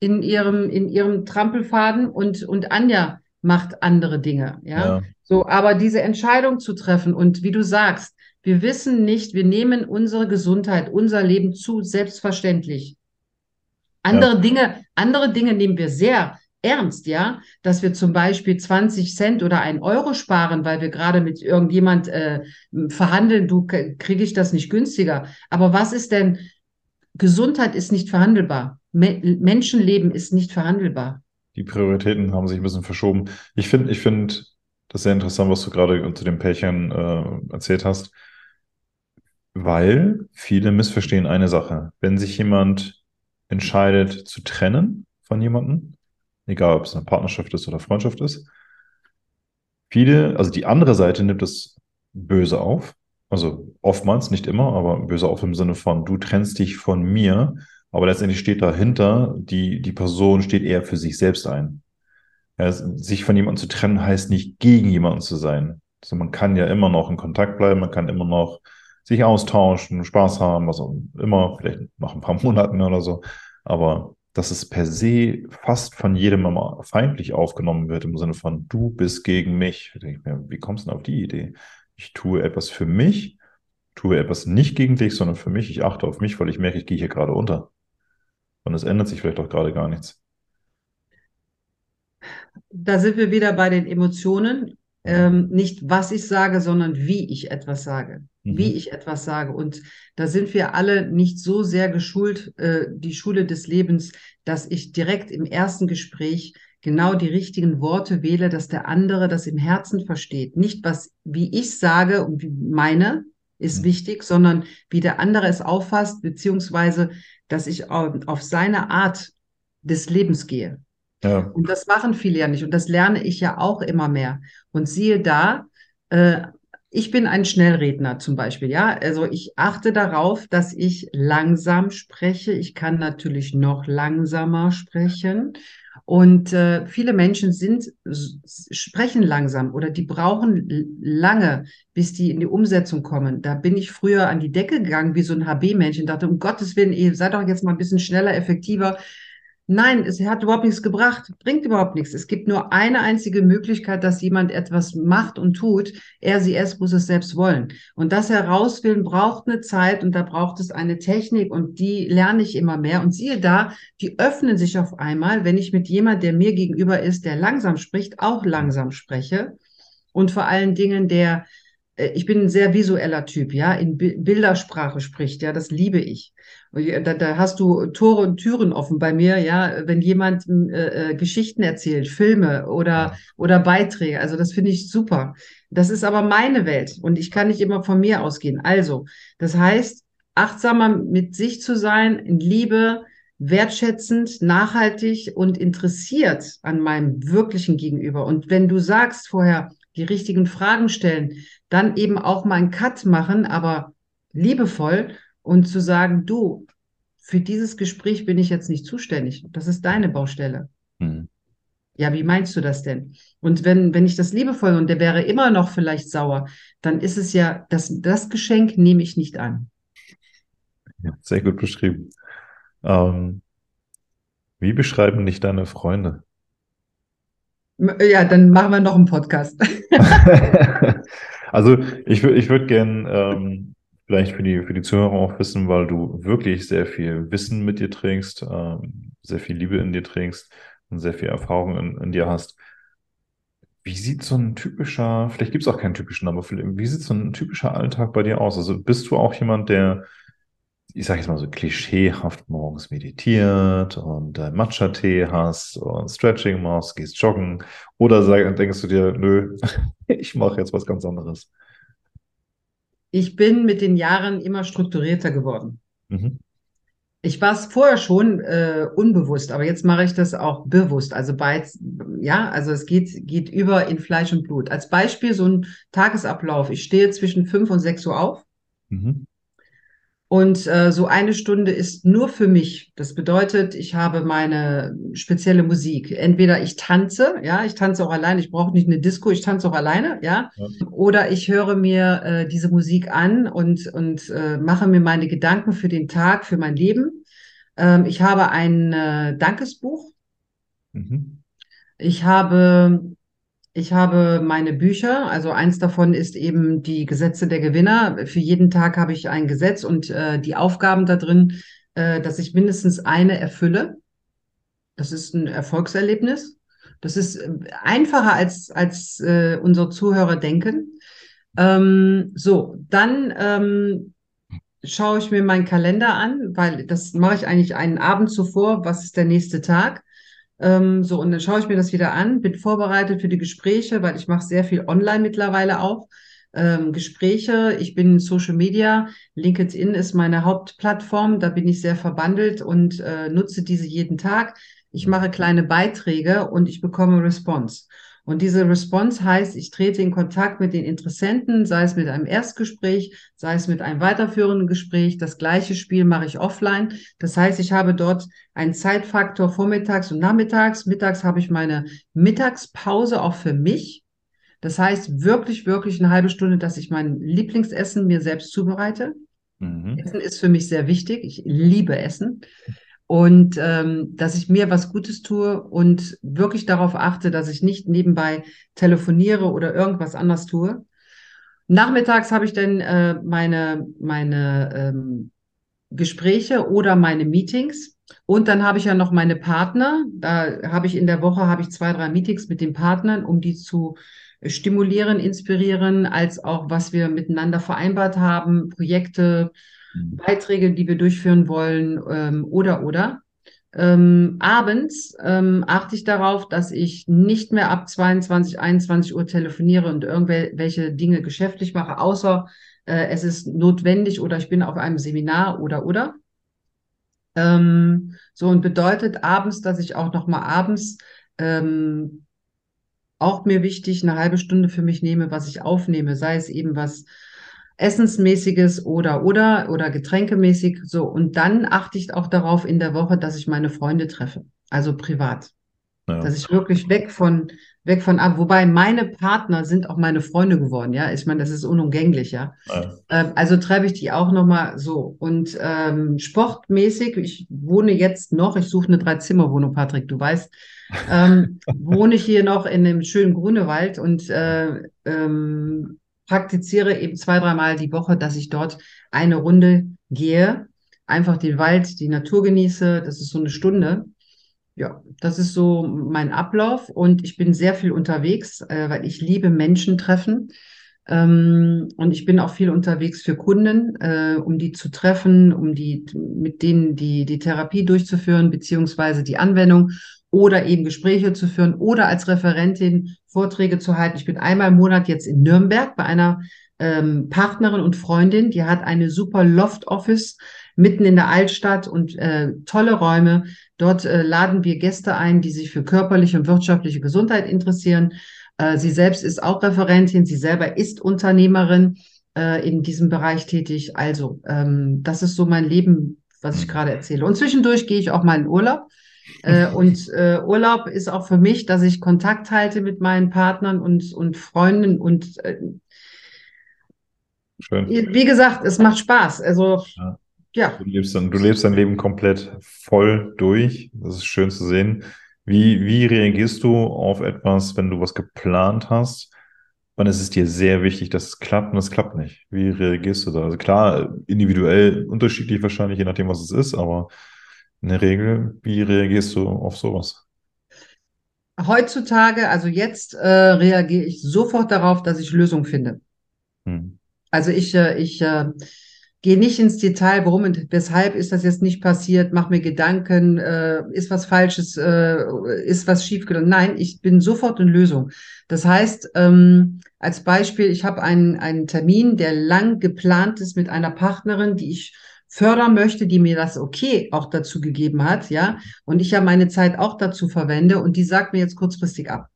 in ihrem, in ihrem Trampelfaden und, und Anja macht andere Dinge. Ja? ja. So, aber diese Entscheidung zu treffen und wie du sagst, wir wissen nicht, wir nehmen unsere Gesundheit, unser Leben zu selbstverständlich. Andere ja. Dinge, andere Dinge nehmen wir sehr ernst, ja, dass wir zum Beispiel 20 Cent oder ein Euro sparen, weil wir gerade mit irgendjemand äh, verhandeln, du kriege ich das nicht günstiger. Aber was ist denn, Gesundheit ist nicht verhandelbar. Me Menschenleben ist nicht verhandelbar die Prioritäten haben sich ein bisschen verschoben. Ich finde, ich finde das sehr interessant, was du gerade zu den Pärchen äh, erzählt hast, weil viele missverstehen eine Sache. Wenn sich jemand entscheidet zu trennen von jemandem, egal ob es eine Partnerschaft ist oder Freundschaft ist, viele, also die andere Seite nimmt es böse auf. Also oftmals, nicht immer, aber böse auf im Sinne von, du trennst dich von mir, aber letztendlich steht dahinter, die, die Person steht eher für sich selbst ein. Ja, sich von jemandem zu trennen heißt nicht gegen jemanden zu sein. Also man kann ja immer noch in Kontakt bleiben, man kann immer noch sich austauschen, Spaß haben, was auch immer, vielleicht nach ein paar Monaten oder so. Aber dass es per se fast von jedem immer feindlich aufgenommen wird, im Sinne von du bist gegen mich. Da denke ich mir, wie kommst du denn auf die Idee? Ich tue etwas für mich, tue etwas nicht gegen dich, sondern für mich. Ich achte auf mich, weil ich merke, ich gehe hier gerade unter. Und es ändert sich vielleicht auch gerade gar nichts. Da sind wir wieder bei den Emotionen. Ähm, nicht was ich sage, sondern wie ich etwas sage. Mhm. Wie ich etwas sage. Und da sind wir alle nicht so sehr geschult, äh, die Schule des Lebens, dass ich direkt im ersten Gespräch genau die richtigen Worte wähle, dass der andere das im Herzen versteht. Nicht was, wie ich sage und wie meine, ist mhm. wichtig, sondern wie der andere es auffasst, beziehungsweise, dass ich auf seine Art des Lebens gehe. Ja. Und das machen viele ja nicht. Und das lerne ich ja auch immer mehr. Und siehe da, äh, ich bin ein Schnellredner zum Beispiel, ja. Also ich achte darauf, dass ich langsam spreche. Ich kann natürlich noch langsamer sprechen. Und äh, viele Menschen sind, sprechen langsam oder die brauchen lange, bis die in die Umsetzung kommen. Da bin ich früher an die Decke gegangen wie so ein HB-Männchen, dachte, um Gottes Willen, ihr seid doch jetzt mal ein bisschen schneller, effektiver. Nein, es hat überhaupt nichts gebracht, bringt überhaupt nichts. Es gibt nur eine einzige Möglichkeit, dass jemand etwas macht und tut. Er, sie, es muss es selbst wollen. Und das herausfinden braucht eine Zeit und da braucht es eine Technik und die lerne ich immer mehr. Und siehe da, die öffnen sich auf einmal, wenn ich mit jemand, der mir gegenüber ist, der langsam spricht, auch langsam spreche. Und vor allen Dingen, der ich bin ein sehr visueller Typ, ja, in Bildersprache spricht, ja, das liebe ich. Da, da hast du Tore und Türen offen bei mir, ja, wenn jemand äh, äh, Geschichten erzählt, Filme oder, oder Beiträge. Also das finde ich super. Das ist aber meine Welt und ich kann nicht immer von mir ausgehen. Also, das heißt, achtsamer mit sich zu sein, in Liebe, wertschätzend, nachhaltig und interessiert an meinem wirklichen Gegenüber. Und wenn du sagst vorher, die richtigen Fragen stellen, dann eben auch mal einen Cut machen, aber liebevoll und zu sagen, du, für dieses Gespräch bin ich jetzt nicht zuständig. Das ist deine Baustelle. Mhm. Ja, wie meinst du das denn? Und wenn, wenn ich das liebevoll und der wäre immer noch vielleicht sauer, dann ist es ja, das, das Geschenk nehme ich nicht an. Ja, sehr gut beschrieben. Ähm, wie beschreiben dich deine Freunde? Ja, dann machen wir noch einen Podcast. also ich, ich würde gerne ähm, vielleicht für die, für die Zuhörer auch wissen, weil du wirklich sehr viel Wissen mit dir trägst, ähm, sehr viel Liebe in dir trägst und sehr viel Erfahrung in, in dir hast. Wie sieht so ein typischer, vielleicht gibt es auch keinen typischen, aber wie sieht so ein typischer Alltag bei dir aus? Also bist du auch jemand, der ich sage jetzt mal so klischeehaft morgens meditiert und äh, Matcha-Tee hast und Stretching machst, gehst joggen oder sag, denkst du dir, nö, ich mache jetzt was ganz anderes? Ich bin mit den Jahren immer strukturierter geworden. Mhm. Ich war es vorher schon äh, unbewusst, aber jetzt mache ich das auch bewusst. Also bei, ja, also es geht, geht über in Fleisch und Blut. Als Beispiel so ein Tagesablauf. Ich stehe zwischen fünf und sechs Uhr auf. Mhm. Und äh, so eine Stunde ist nur für mich. Das bedeutet, ich habe meine spezielle Musik. Entweder ich tanze, ja, ich tanze auch alleine, ich brauche nicht eine Disco, ich tanze auch alleine, ja. ja. Oder ich höre mir äh, diese Musik an und, und äh, mache mir meine Gedanken für den Tag, für mein Leben. Ähm, ich habe ein äh, Dankesbuch. Mhm. Ich habe ich habe meine Bücher, also eins davon ist eben die Gesetze der Gewinner. Für jeden Tag habe ich ein Gesetz und äh, die Aufgaben da drin, äh, dass ich mindestens eine erfülle. Das ist ein Erfolgserlebnis. Das ist äh, einfacher als, als äh, unsere Zuhörer denken. Ähm, so, dann ähm, schaue ich mir meinen Kalender an, weil das mache ich eigentlich einen Abend zuvor. Was ist der nächste Tag? Ähm, so, und dann schaue ich mir das wieder an, bin vorbereitet für die Gespräche, weil ich mache sehr viel online mittlerweile auch. Ähm, Gespräche, ich bin in Social Media, LinkedIn ist meine Hauptplattform, da bin ich sehr verbandelt und äh, nutze diese jeden Tag. Ich mache kleine Beiträge und ich bekomme Response. Und diese Response heißt, ich trete in Kontakt mit den Interessenten, sei es mit einem Erstgespräch, sei es mit einem weiterführenden Gespräch. Das gleiche Spiel mache ich offline. Das heißt, ich habe dort einen Zeitfaktor vormittags und nachmittags. Mittags habe ich meine Mittagspause auch für mich. Das heißt, wirklich, wirklich eine halbe Stunde, dass ich mein Lieblingsessen mir selbst zubereite. Mhm. Essen ist für mich sehr wichtig. Ich liebe Essen und ähm, dass ich mir was Gutes tue und wirklich darauf achte, dass ich nicht nebenbei telefoniere oder irgendwas anders tue. Nachmittags habe ich dann äh, meine, meine ähm, Gespräche oder meine Meetings. Und dann habe ich ja noch meine Partner. Da habe ich in der Woche habe ich zwei, drei Meetings mit den Partnern, um die zu stimulieren, inspirieren, als auch was wir miteinander vereinbart haben, Projekte. Beiträge, die wir durchführen wollen ähm, oder oder. Ähm, abends ähm, achte ich darauf, dass ich nicht mehr ab 22, 21 Uhr telefoniere und irgendwelche Dinge geschäftlich mache, außer äh, es ist notwendig oder ich bin auf einem Seminar oder oder. Ähm, so und bedeutet abends, dass ich auch noch mal abends ähm, auch mir wichtig eine halbe Stunde für mich nehme, was ich aufnehme, sei es eben was Essensmäßiges oder oder oder Getränkemäßig so und dann achte ich auch darauf in der Woche, dass ich meine Freunde treffe, also privat. Ja. Dass ich wirklich weg von weg von ab, wobei meine Partner sind auch meine Freunde geworden, ja. Ich meine, das ist unumgänglich, ja. ja. Ähm, also treffe ich die auch nochmal so. Und ähm, sportmäßig, ich wohne jetzt noch, ich suche eine Dreizimmerwohnung, Patrick, du weißt, ähm, wohne ich hier noch in dem schönen Grunewald und äh, ähm, praktiziere eben zwei, dreimal die Woche, dass ich dort eine Runde gehe, einfach den Wald, die Natur genieße. Das ist so eine Stunde. Ja, das ist so mein Ablauf und ich bin sehr viel unterwegs, äh, weil ich liebe Menschen treffen. Ähm, und ich bin auch viel unterwegs für Kunden, äh, um die zu treffen, um die mit denen die, die Therapie durchzuführen, beziehungsweise die Anwendung oder eben Gespräche zu führen oder als Referentin Vorträge zu halten. Ich bin einmal im Monat jetzt in Nürnberg bei einer ähm, Partnerin und Freundin, die hat eine super Loft-Office mitten in der Altstadt und äh, tolle Räume. Dort äh, laden wir Gäste ein, die sich für körperliche und wirtschaftliche Gesundheit interessieren. Äh, sie selbst ist auch Referentin, sie selber ist Unternehmerin äh, in diesem Bereich tätig. Also ähm, das ist so mein Leben, was ich gerade erzähle. Und zwischendurch gehe ich auch mal in Urlaub. Äh, und äh, Urlaub ist auch für mich, dass ich Kontakt halte mit meinen Partnern und, und Freunden und äh, Schön. wie gesagt, es macht Spaß. Also ja. ja. Du, lebst dann, du lebst dein Leben komplett voll durch. Das ist schön zu sehen. Wie, wie reagierst du auf etwas, wenn du was geplant hast? Und es ist dir sehr wichtig, dass es klappt und es klappt nicht. Wie reagierst du da? Also klar, individuell unterschiedlich wahrscheinlich, je nachdem, was es ist, aber in der Regel, wie reagierst du auf sowas? Heutzutage, also jetzt äh, reagiere ich sofort darauf, dass ich Lösungen finde. Hm. Also ich, äh, ich äh, gehe nicht ins Detail, warum und weshalb ist das jetzt nicht passiert, mach mir Gedanken, äh, ist was Falsches, äh, ist was schiefgelaufen. Nein, ich bin sofort in Lösung. Das heißt, ähm, als Beispiel, ich habe einen, einen Termin, der lang geplant ist mit einer Partnerin, die ich fördern möchte, die mir das okay auch dazu gegeben hat, ja, und ich ja meine Zeit auch dazu verwende und die sagt mir jetzt kurzfristig ab.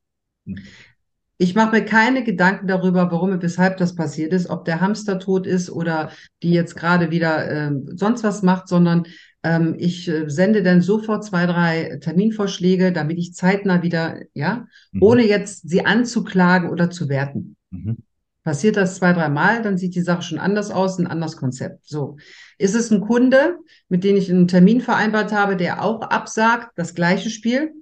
Ich mache mir keine Gedanken darüber, warum und weshalb das passiert ist, ob der Hamster tot ist oder die jetzt gerade wieder äh, sonst was macht, sondern ähm, ich äh, sende dann sofort zwei, drei Terminvorschläge, damit ich zeitnah wieder, ja, mhm. ohne jetzt sie anzuklagen oder zu werten. Mhm. Passiert das zwei, drei Mal, dann sieht die Sache schon anders aus, ein anderes Konzept. So. Ist es ein Kunde, mit dem ich einen Termin vereinbart habe, der auch absagt, das gleiche Spiel?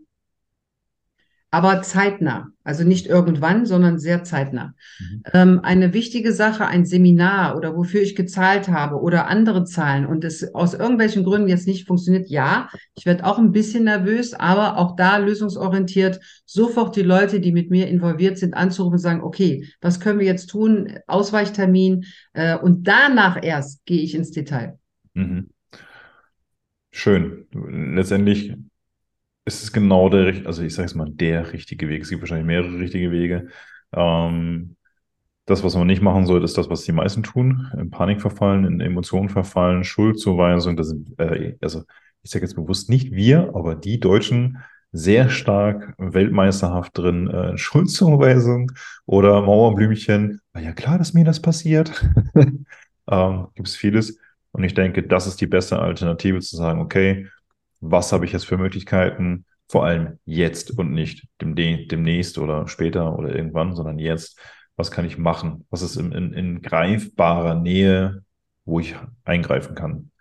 Aber zeitnah. Also nicht irgendwann, sondern sehr zeitnah. Mhm. Ähm, eine wichtige Sache, ein Seminar oder wofür ich gezahlt habe oder andere Zahlen und es aus irgendwelchen Gründen jetzt nicht funktioniert, ja, ich werde auch ein bisschen nervös, aber auch da lösungsorientiert, sofort die Leute, die mit mir involviert sind, anzurufen und sagen, okay, was können wir jetzt tun? Ausweichtermin äh, und danach erst gehe ich ins Detail. Mhm. Schön. Letztendlich ist es genau der, also ich sage es mal, der richtige Weg. Es gibt wahrscheinlich mehrere richtige Wege. Ähm, das, was man nicht machen sollte, ist das, was die meisten tun. In Panik verfallen, in Emotionen verfallen, Schuldzuweisung. Das sind, äh, also ich sage jetzt bewusst nicht wir, aber die Deutschen sehr stark weltmeisterhaft drin, äh, Schuldzuweisung oder Mauerblümchen. Ah ja, klar, dass mir das passiert. ähm, Gibt es vieles. Und ich denke, das ist die beste Alternative zu sagen, okay, was habe ich jetzt für Möglichkeiten? Vor allem jetzt und nicht demnächst oder später oder irgendwann, sondern jetzt. Was kann ich machen? Was ist in, in, in greifbarer Nähe, wo ich eingreifen kann?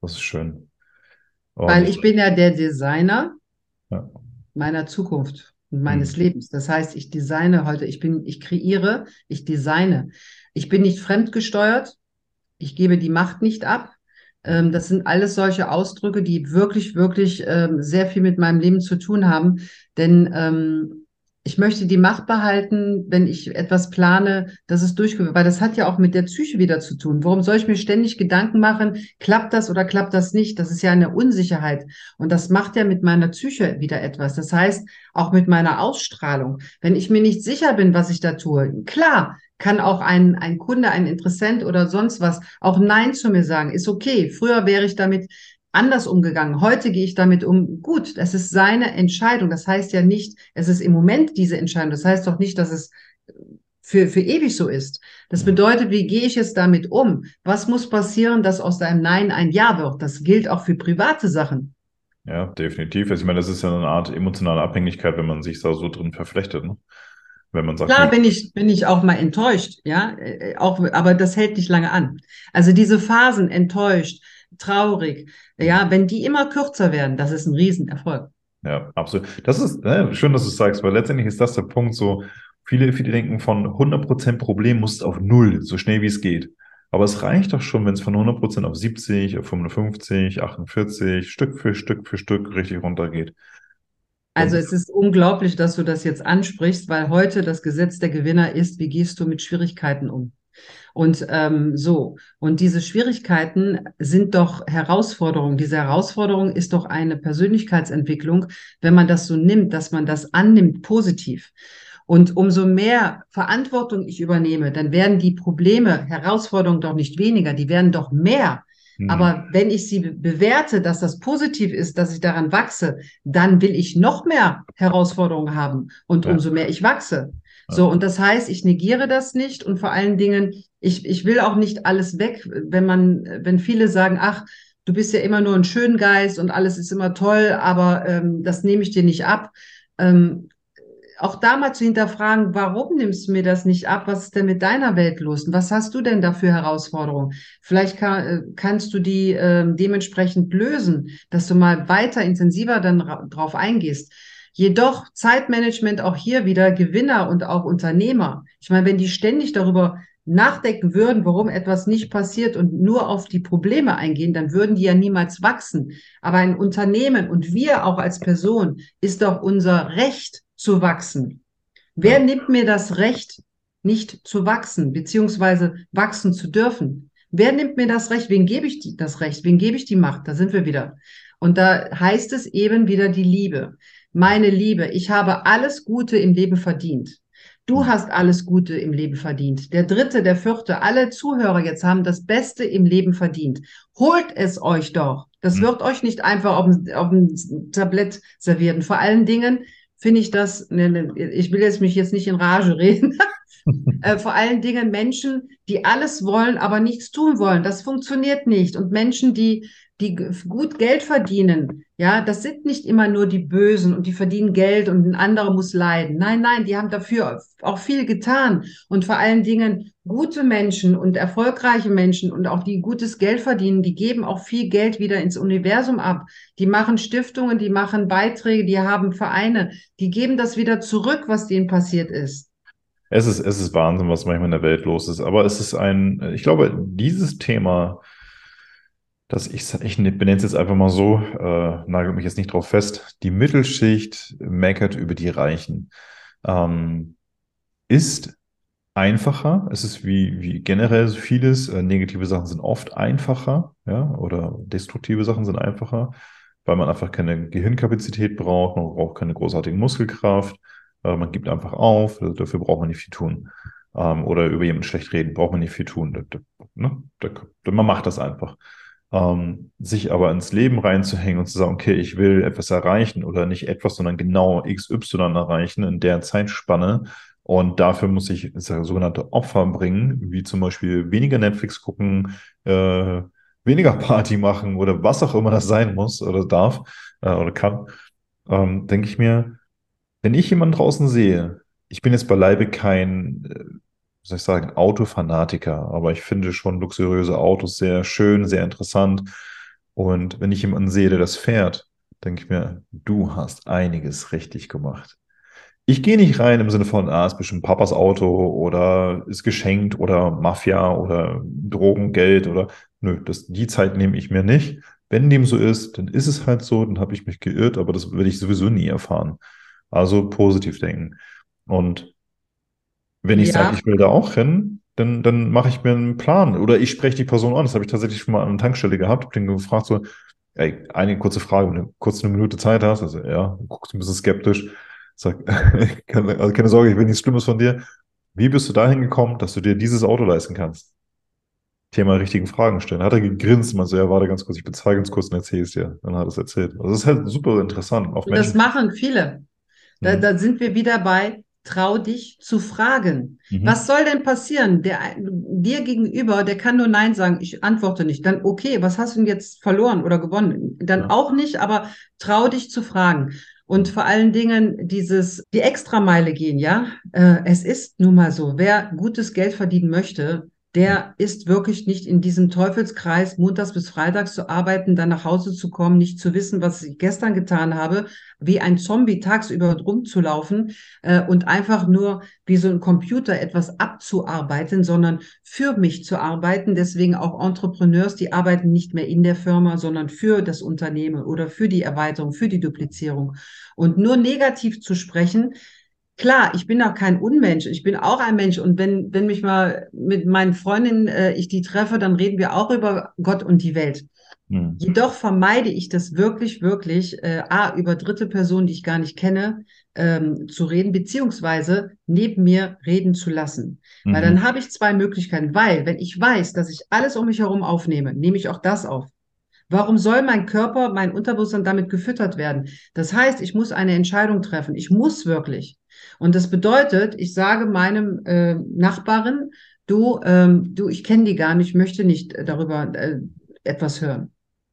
Das ist schön. Und Weil ich bin ja der Designer ja. meiner Zukunft und meines hm. Lebens. Das heißt, ich designe heute, ich bin, ich kreiere, ich designe. Ich bin nicht fremdgesteuert, ich gebe die Macht nicht ab. Ähm, das sind alles solche Ausdrücke, die wirklich, wirklich ähm, sehr viel mit meinem Leben zu tun haben. Denn ähm, ich möchte die Macht behalten, wenn ich etwas plane, dass es durchgeführt weil das hat ja auch mit der Psyche wieder zu tun. Warum soll ich mir ständig Gedanken machen, klappt das oder klappt das nicht? Das ist ja eine Unsicherheit. Und das macht ja mit meiner Psyche wieder etwas. Das heißt, auch mit meiner Ausstrahlung. Wenn ich mir nicht sicher bin, was ich da tue, klar, kann auch ein, ein Kunde, ein Interessent oder sonst was auch Nein zu mir sagen. Ist okay. Früher wäre ich damit anders umgegangen. Heute gehe ich damit um. Gut, das ist seine Entscheidung. Das heißt ja nicht, es ist im Moment diese Entscheidung. Das heißt doch nicht, dass es für, für ewig so ist. Das bedeutet, wie gehe ich jetzt damit um? Was muss passieren, dass aus deinem Nein ein Ja wird? Das gilt auch für private Sachen. Ja, definitiv. Also ich meine, das ist ja eine Art emotionale Abhängigkeit, wenn man sich da so drin verflechtet. Ne? Wenn man sagt, Klar bin ich, bin ich auch mal enttäuscht, ja, äh, auch, aber das hält nicht lange an. Also diese Phasen enttäuscht, traurig. Ja, wenn die immer kürzer werden, das ist ein Riesenerfolg. Ja, absolut. Das ist äh, schön, dass du es sagst, weil letztendlich ist das der Punkt so, viele, viele denken von 100% Problem muss auf Null, so schnell wie es geht. Aber es reicht doch schon, wenn es von 100% auf 70, auf 55, 48, Stück für Stück für Stück richtig runtergeht. Also es ist unglaublich, dass du das jetzt ansprichst, weil heute das Gesetz der Gewinner ist, wie gehst du mit Schwierigkeiten um? Und ähm, so, und diese Schwierigkeiten sind doch Herausforderungen. Diese Herausforderung ist doch eine Persönlichkeitsentwicklung, wenn man das so nimmt, dass man das annimmt positiv. Und umso mehr Verantwortung ich übernehme, dann werden die Probleme, Herausforderungen doch nicht weniger, die werden doch mehr. Mhm. Aber wenn ich sie bewerte, dass das positiv ist, dass ich daran wachse, dann will ich noch mehr Herausforderungen haben. Und ja. umso mehr ich wachse, so, und das heißt, ich negiere das nicht und vor allen Dingen, ich, ich will auch nicht alles weg, wenn man, wenn viele sagen, ach, du bist ja immer nur ein Schöngeist und alles ist immer toll, aber ähm, das nehme ich dir nicht ab. Ähm, auch da mal zu hinterfragen, warum nimmst du mir das nicht ab? Was ist denn mit deiner Welt los? Und was hast du denn da für Herausforderungen? Vielleicht kann, äh, kannst du die äh, dementsprechend lösen, dass du mal weiter intensiver dann drauf eingehst. Jedoch Zeitmanagement auch hier wieder Gewinner und auch Unternehmer. Ich meine, wenn die ständig darüber nachdenken würden, warum etwas nicht passiert und nur auf die Probleme eingehen, dann würden die ja niemals wachsen. Aber ein Unternehmen und wir auch als Person ist doch unser Recht zu wachsen. Wer nimmt mir das Recht, nicht zu wachsen, beziehungsweise wachsen zu dürfen? Wer nimmt mir das Recht? Wen gebe ich die, das Recht? Wen gebe ich die Macht? Da sind wir wieder. Und da heißt es eben wieder die Liebe meine Liebe, ich habe alles Gute im Leben verdient. Du hast alles Gute im Leben verdient. Der dritte, der vierte, alle Zuhörer jetzt haben das Beste im Leben verdient. Holt es euch doch. Das hm. wird euch nicht einfach auf dem, auf dem Tablett servieren. Vor allen Dingen finde ich das, ne, ne, ich will jetzt mich jetzt nicht in Rage reden, äh, vor allen Dingen Menschen, die alles wollen, aber nichts tun wollen. Das funktioniert nicht. Und Menschen, die die gut Geld verdienen, ja, das sind nicht immer nur die Bösen und die verdienen Geld und ein anderer muss leiden. Nein, nein, die haben dafür auch viel getan und vor allen Dingen gute Menschen und erfolgreiche Menschen und auch die gutes Geld verdienen, die geben auch viel Geld wieder ins Universum ab. Die machen Stiftungen, die machen Beiträge, die haben Vereine, die geben das wieder zurück, was denen passiert ist. Es ist, es ist Wahnsinn, was manchmal in der Welt los ist. Aber es ist ein, ich glaube, dieses Thema dass ich, ich benenne es jetzt einfach mal so, äh, nagel mich jetzt nicht drauf fest, die Mittelschicht meckert über die Reichen. Ähm, ist einfacher. Es ist wie, wie generell vieles. Äh, negative Sachen sind oft einfacher, ja, oder destruktive Sachen sind einfacher, weil man einfach keine Gehirnkapazität braucht, man braucht keine großartige Muskelkraft, äh, man gibt einfach auf, also dafür braucht man nicht viel tun. Ähm, oder über jemanden schlecht reden, braucht man nicht viel tun. Ne? man macht das einfach. ähm, sich aber ins Leben reinzuhängen und zu sagen, okay, ich will etwas erreichen oder nicht etwas, sondern genau XY erreichen in der Zeitspanne. Und dafür muss ich sogenannte Opfer bringen, wie zum Beispiel weniger Netflix gucken, äh, weniger Party machen oder was auch immer das sein muss oder darf äh, oder kann. Ähm, denke ich mir, wenn ich jemanden draußen sehe, ich bin jetzt beileibe kein äh, soll ich sagen, Autofanatiker, aber ich finde schon luxuriöse Autos sehr schön, sehr interessant. Und wenn ich jemanden sehe, der das fährt, denke ich mir, du hast einiges richtig gemacht. Ich gehe nicht rein im Sinne von, ah, ist bestimmt Papas Auto oder ist geschenkt oder Mafia oder Drogengeld oder nö, das, die Zeit nehme ich mir nicht. Wenn dem so ist, dann ist es halt so, dann habe ich mich geirrt, aber das werde ich sowieso nie erfahren. Also positiv denken. Und wenn ich ja. sage, ich will da auch rennen, dann, dann mache ich mir einen Plan. Oder ich spreche die Person an. Das habe ich tatsächlich schon mal an einer Tankstelle gehabt. Hab den gefragt so, ey, eine kurze Frage, wenn du kurz eine Minute Zeit hast. Also ja, guckst ein bisschen skeptisch. Sag, keine, also keine Sorge, ich will nichts Schlimmes von dir. Wie bist du dahin gekommen, dass du dir dieses Auto leisten kannst? Thema richtigen Fragen stellen. Hat er gegrinst, man so, ja, warte ganz kurz, ich bezahle ganz kurz und erzähle es dir. Dann hat er es erzählt. Also das ist halt super interessant. Das machen viele. Da, mhm. da sind wir wieder bei, trau dich zu fragen. Mhm. Was soll denn passieren? Der, dir gegenüber, der kann nur Nein sagen, ich antworte nicht. Dann, okay, was hast du denn jetzt verloren oder gewonnen? Dann ja. auch nicht, aber trau dich zu fragen. Und vor allen Dingen dieses, die Extrameile gehen, ja. Äh, es ist nun mal so, wer gutes Geld verdienen möchte, der ist wirklich nicht in diesem Teufelskreis, montags bis freitags zu arbeiten, dann nach Hause zu kommen, nicht zu wissen, was ich gestern getan habe, wie ein Zombie tagsüber rumzulaufen äh, und einfach nur wie so ein Computer etwas abzuarbeiten, sondern für mich zu arbeiten. Deswegen auch Entrepreneurs, die arbeiten nicht mehr in der Firma, sondern für das Unternehmen oder für die Erweiterung, für die Duplizierung. Und nur negativ zu sprechen, klar, ich bin auch kein Unmensch, ich bin auch ein Mensch und wenn, wenn mich mal mit meinen Freundinnen äh, ich die treffe, dann reden wir auch über Gott und die Welt. Mhm. Jedoch vermeide ich das wirklich, wirklich, äh, A, über dritte Personen, die ich gar nicht kenne, ähm, zu reden, beziehungsweise neben mir reden zu lassen. Mhm. Weil dann habe ich zwei Möglichkeiten, weil wenn ich weiß, dass ich alles um mich herum aufnehme, nehme ich auch das auf. Warum soll mein Körper, mein Unterbewusstsein damit gefüttert werden? Das heißt, ich muss eine Entscheidung treffen. Ich muss wirklich. Und das bedeutet, ich sage meinem äh, Nachbarn, du, ähm, du, ich kenne die gar nicht, möchte nicht darüber äh, etwas hören.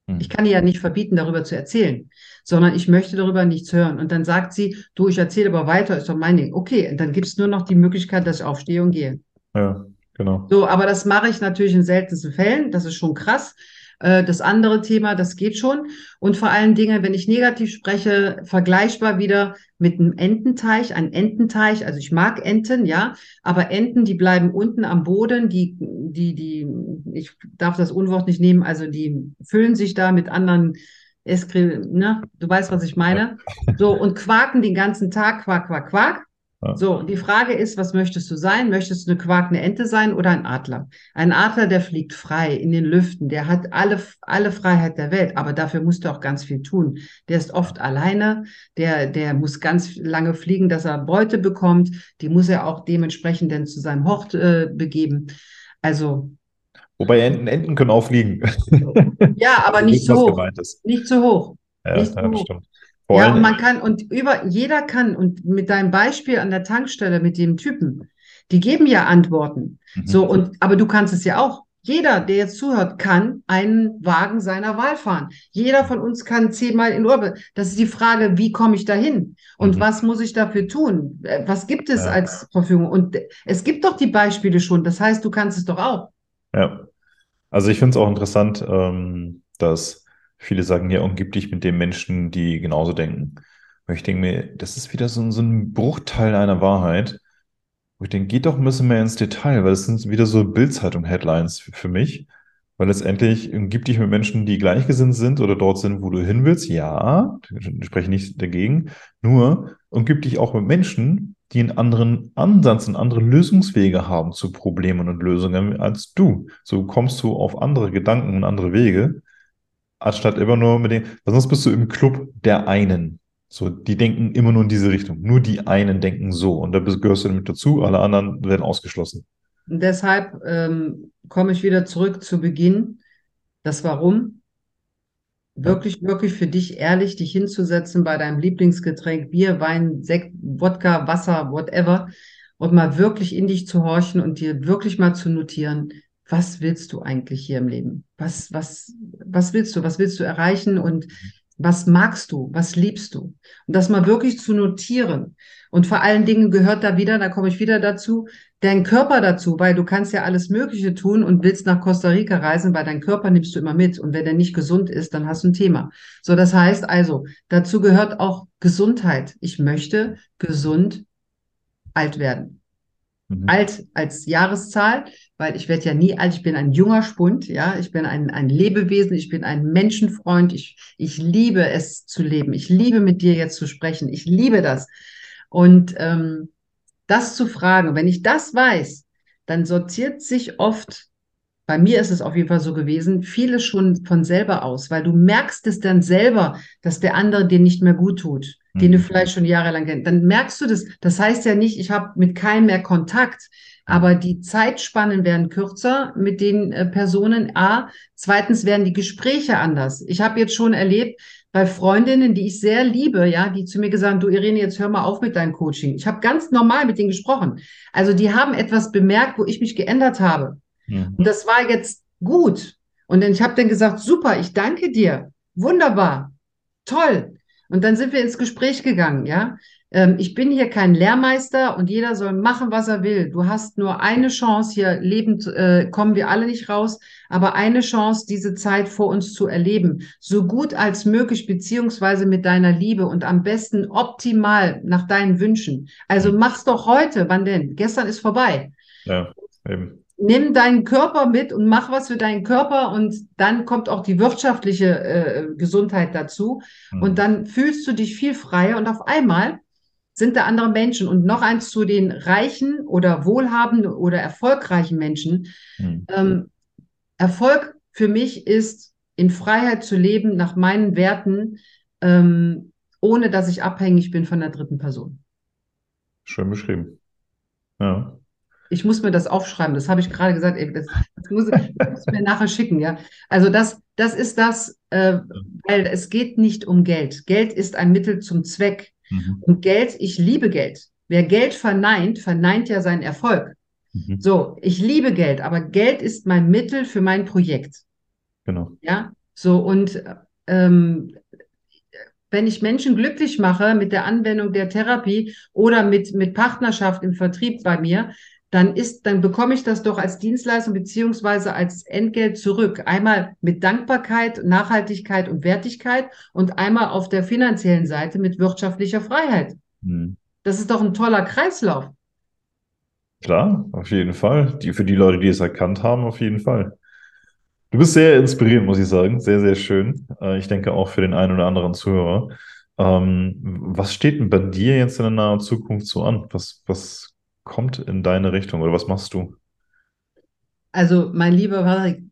Hm. Ich kann ihr ja nicht verbieten, darüber zu erzählen, sondern ich möchte darüber nichts hören. Und dann sagt sie, du, ich erzähle aber weiter, ist doch mein Ding. Okay, dann gibt es nur noch die Möglichkeit, dass ich aufstehe und gehe. Ja, genau. So, aber das mache ich natürlich in seltensten Fällen. Das ist schon krass. Äh, das andere Thema, das geht schon. Und vor allen Dingen, wenn ich negativ spreche, vergleichbar wieder mit einem Ententeich, ein Ententeich. Also ich mag Enten, ja, aber Enten, die bleiben unten am Boden, die, die, die, ich darf das Unwort nicht nehmen, also die füllen sich da mit anderen Eskri, ne? Du weißt, was ich meine. So, und quaken den ganzen Tag, quack, quack, quack. So, die Frage ist, was möchtest du sein? Möchtest du eine quakende Ente sein oder ein Adler? Ein Adler, der fliegt frei in den Lüften, der hat alle, alle Freiheit der Welt, aber dafür musst du auch ganz viel tun. Der ist oft alleine, der, der muss ganz lange fliegen, dass er Beute bekommt, die muss er auch dementsprechend dann zu seinem Hort äh, begeben. Also. Wobei Enten, Enten können auch fliegen. Ja, aber nicht so hoch. Nicht zu hoch. Ja, nicht ja, hoch. stimmt. Ja, und man kann, und über, jeder kann, und mit deinem Beispiel an der Tankstelle mit dem Typen, die geben ja Antworten. Mhm. So, und, aber du kannst es ja auch. Jeder, der jetzt zuhört, kann einen Wagen seiner Wahl fahren. Jeder von uns kann zehnmal in Orbit. Das ist die Frage, wie komme ich dahin? Und mhm. was muss ich dafür tun? Äh, was gibt es ja. als Verfügung? Und es gibt doch die Beispiele schon. Das heißt, du kannst es doch auch. Ja. Also ich finde es auch interessant, ähm, dass Viele sagen, ja, umgib dich mit den Menschen, die genauso denken. Aber ich denke mir, das ist wieder so, so ein Bruchteil einer Wahrheit. Wo ich denke, geht doch ein bisschen mehr ins Detail, weil es sind wieder so Bildzeitung-Headlines für, für mich. Weil letztendlich umgib dich mit Menschen, die gleichgesinnt sind oder dort sind, wo du hin willst. Ja, ich spreche nicht dagegen. Nur umgib dich auch mit Menschen, die einen anderen Ansatz und andere Lösungswege haben zu Problemen und Lösungen als du. So kommst du auf andere Gedanken und andere Wege anstatt immer nur mit dem, weil sonst bist du im Club der einen. So, die denken immer nur in diese Richtung. Nur die einen denken so. Und da gehörst du damit dazu, alle anderen werden ausgeschlossen. Und deshalb ähm, komme ich wieder zurück zu Beginn. Das Warum, wirklich, wirklich für dich ehrlich, dich hinzusetzen bei deinem Lieblingsgetränk, Bier, Wein, Sekt, Wodka, Wasser, whatever, und mal wirklich in dich zu horchen und dir wirklich mal zu notieren, was willst du eigentlich hier im Leben? Was, was, was willst du? Was willst du erreichen? Und was magst du? Was liebst du? Und das mal wirklich zu notieren. Und vor allen Dingen gehört da wieder, da komme ich wieder dazu, dein Körper dazu, weil du kannst ja alles Mögliche tun und willst nach Costa Rica reisen, weil dein Körper nimmst du immer mit. Und wenn der nicht gesund ist, dann hast du ein Thema. So, das heißt also, dazu gehört auch Gesundheit. Ich möchte gesund alt werden. Mhm. Alt als Jahreszahl, weil ich werde ja nie alt, ich bin ein junger Spund, ja, ich bin ein, ein Lebewesen, ich bin ein Menschenfreund, ich, ich liebe es zu leben, ich liebe mit dir jetzt zu sprechen, ich liebe das. Und ähm, das zu fragen, wenn ich das weiß, dann sortiert sich oft, bei mir ist es auf jeden Fall so gewesen, vieles schon von selber aus, weil du merkst es dann selber, dass der andere dir nicht mehr gut tut den du mhm. vielleicht schon jahrelang kennst, dann merkst du das. Das heißt ja nicht, ich habe mit keinem mehr Kontakt, aber die Zeitspannen werden kürzer mit den äh, Personen. A, zweitens werden die Gespräche anders. Ich habe jetzt schon erlebt, bei Freundinnen, die ich sehr liebe, ja, die zu mir gesagt haben, du Irene, jetzt hör mal auf mit deinem Coaching. Ich habe ganz normal mit denen gesprochen. Also die haben etwas bemerkt, wo ich mich geändert habe. Ja. Und das war jetzt gut. Und dann, ich habe dann gesagt, super, ich danke dir. Wunderbar. Toll. Und dann sind wir ins Gespräch gegangen, ja. Ähm, ich bin hier kein Lehrmeister und jeder soll machen, was er will. Du hast nur eine Chance, hier lebend äh, kommen wir alle nicht raus, aber eine Chance, diese Zeit vor uns zu erleben. So gut als möglich, beziehungsweise mit deiner Liebe und am besten optimal nach deinen Wünschen. Also mach's doch heute, wann denn? Gestern ist vorbei. Ja, eben nimm deinen Körper mit und mach was für deinen Körper und dann kommt auch die wirtschaftliche äh, Gesundheit dazu mhm. und dann fühlst du dich viel freier und auf einmal sind da andere Menschen und noch eins zu den reichen oder wohlhabenden oder erfolgreichen Menschen. Mhm. Ähm, Erfolg für mich ist in Freiheit zu leben nach meinen Werten, ähm, ohne dass ich abhängig bin von der dritten Person. Schön beschrieben. Ja. Ich muss mir das aufschreiben, das habe ich gerade gesagt, ey, das, das, muss, das muss mir nachher schicken, ja. Also das, das ist das, äh, weil es geht nicht um Geld. Geld ist ein Mittel zum Zweck. Mhm. Und Geld, ich liebe Geld. Wer Geld verneint, verneint ja seinen Erfolg. Mhm. So, ich liebe Geld, aber Geld ist mein Mittel für mein Projekt. Genau. Ja, so und ähm, wenn ich Menschen glücklich mache mit der Anwendung der Therapie oder mit, mit Partnerschaft im Vertrieb bei mir, dann ist, dann bekomme ich das doch als Dienstleistung beziehungsweise als Entgelt zurück. Einmal mit Dankbarkeit, Nachhaltigkeit und Wertigkeit und einmal auf der finanziellen Seite mit wirtschaftlicher Freiheit. Hm. Das ist doch ein toller Kreislauf. Klar, auf jeden Fall. Die, für die Leute, die es erkannt haben, auf jeden Fall. Du bist sehr inspirierend, muss ich sagen. Sehr, sehr schön. Äh, ich denke auch für den einen oder anderen Zuhörer. Ähm, was steht denn bei dir jetzt in der nahen Zukunft so an? Was, was kommt in deine Richtung oder was machst du? Also, mein lieber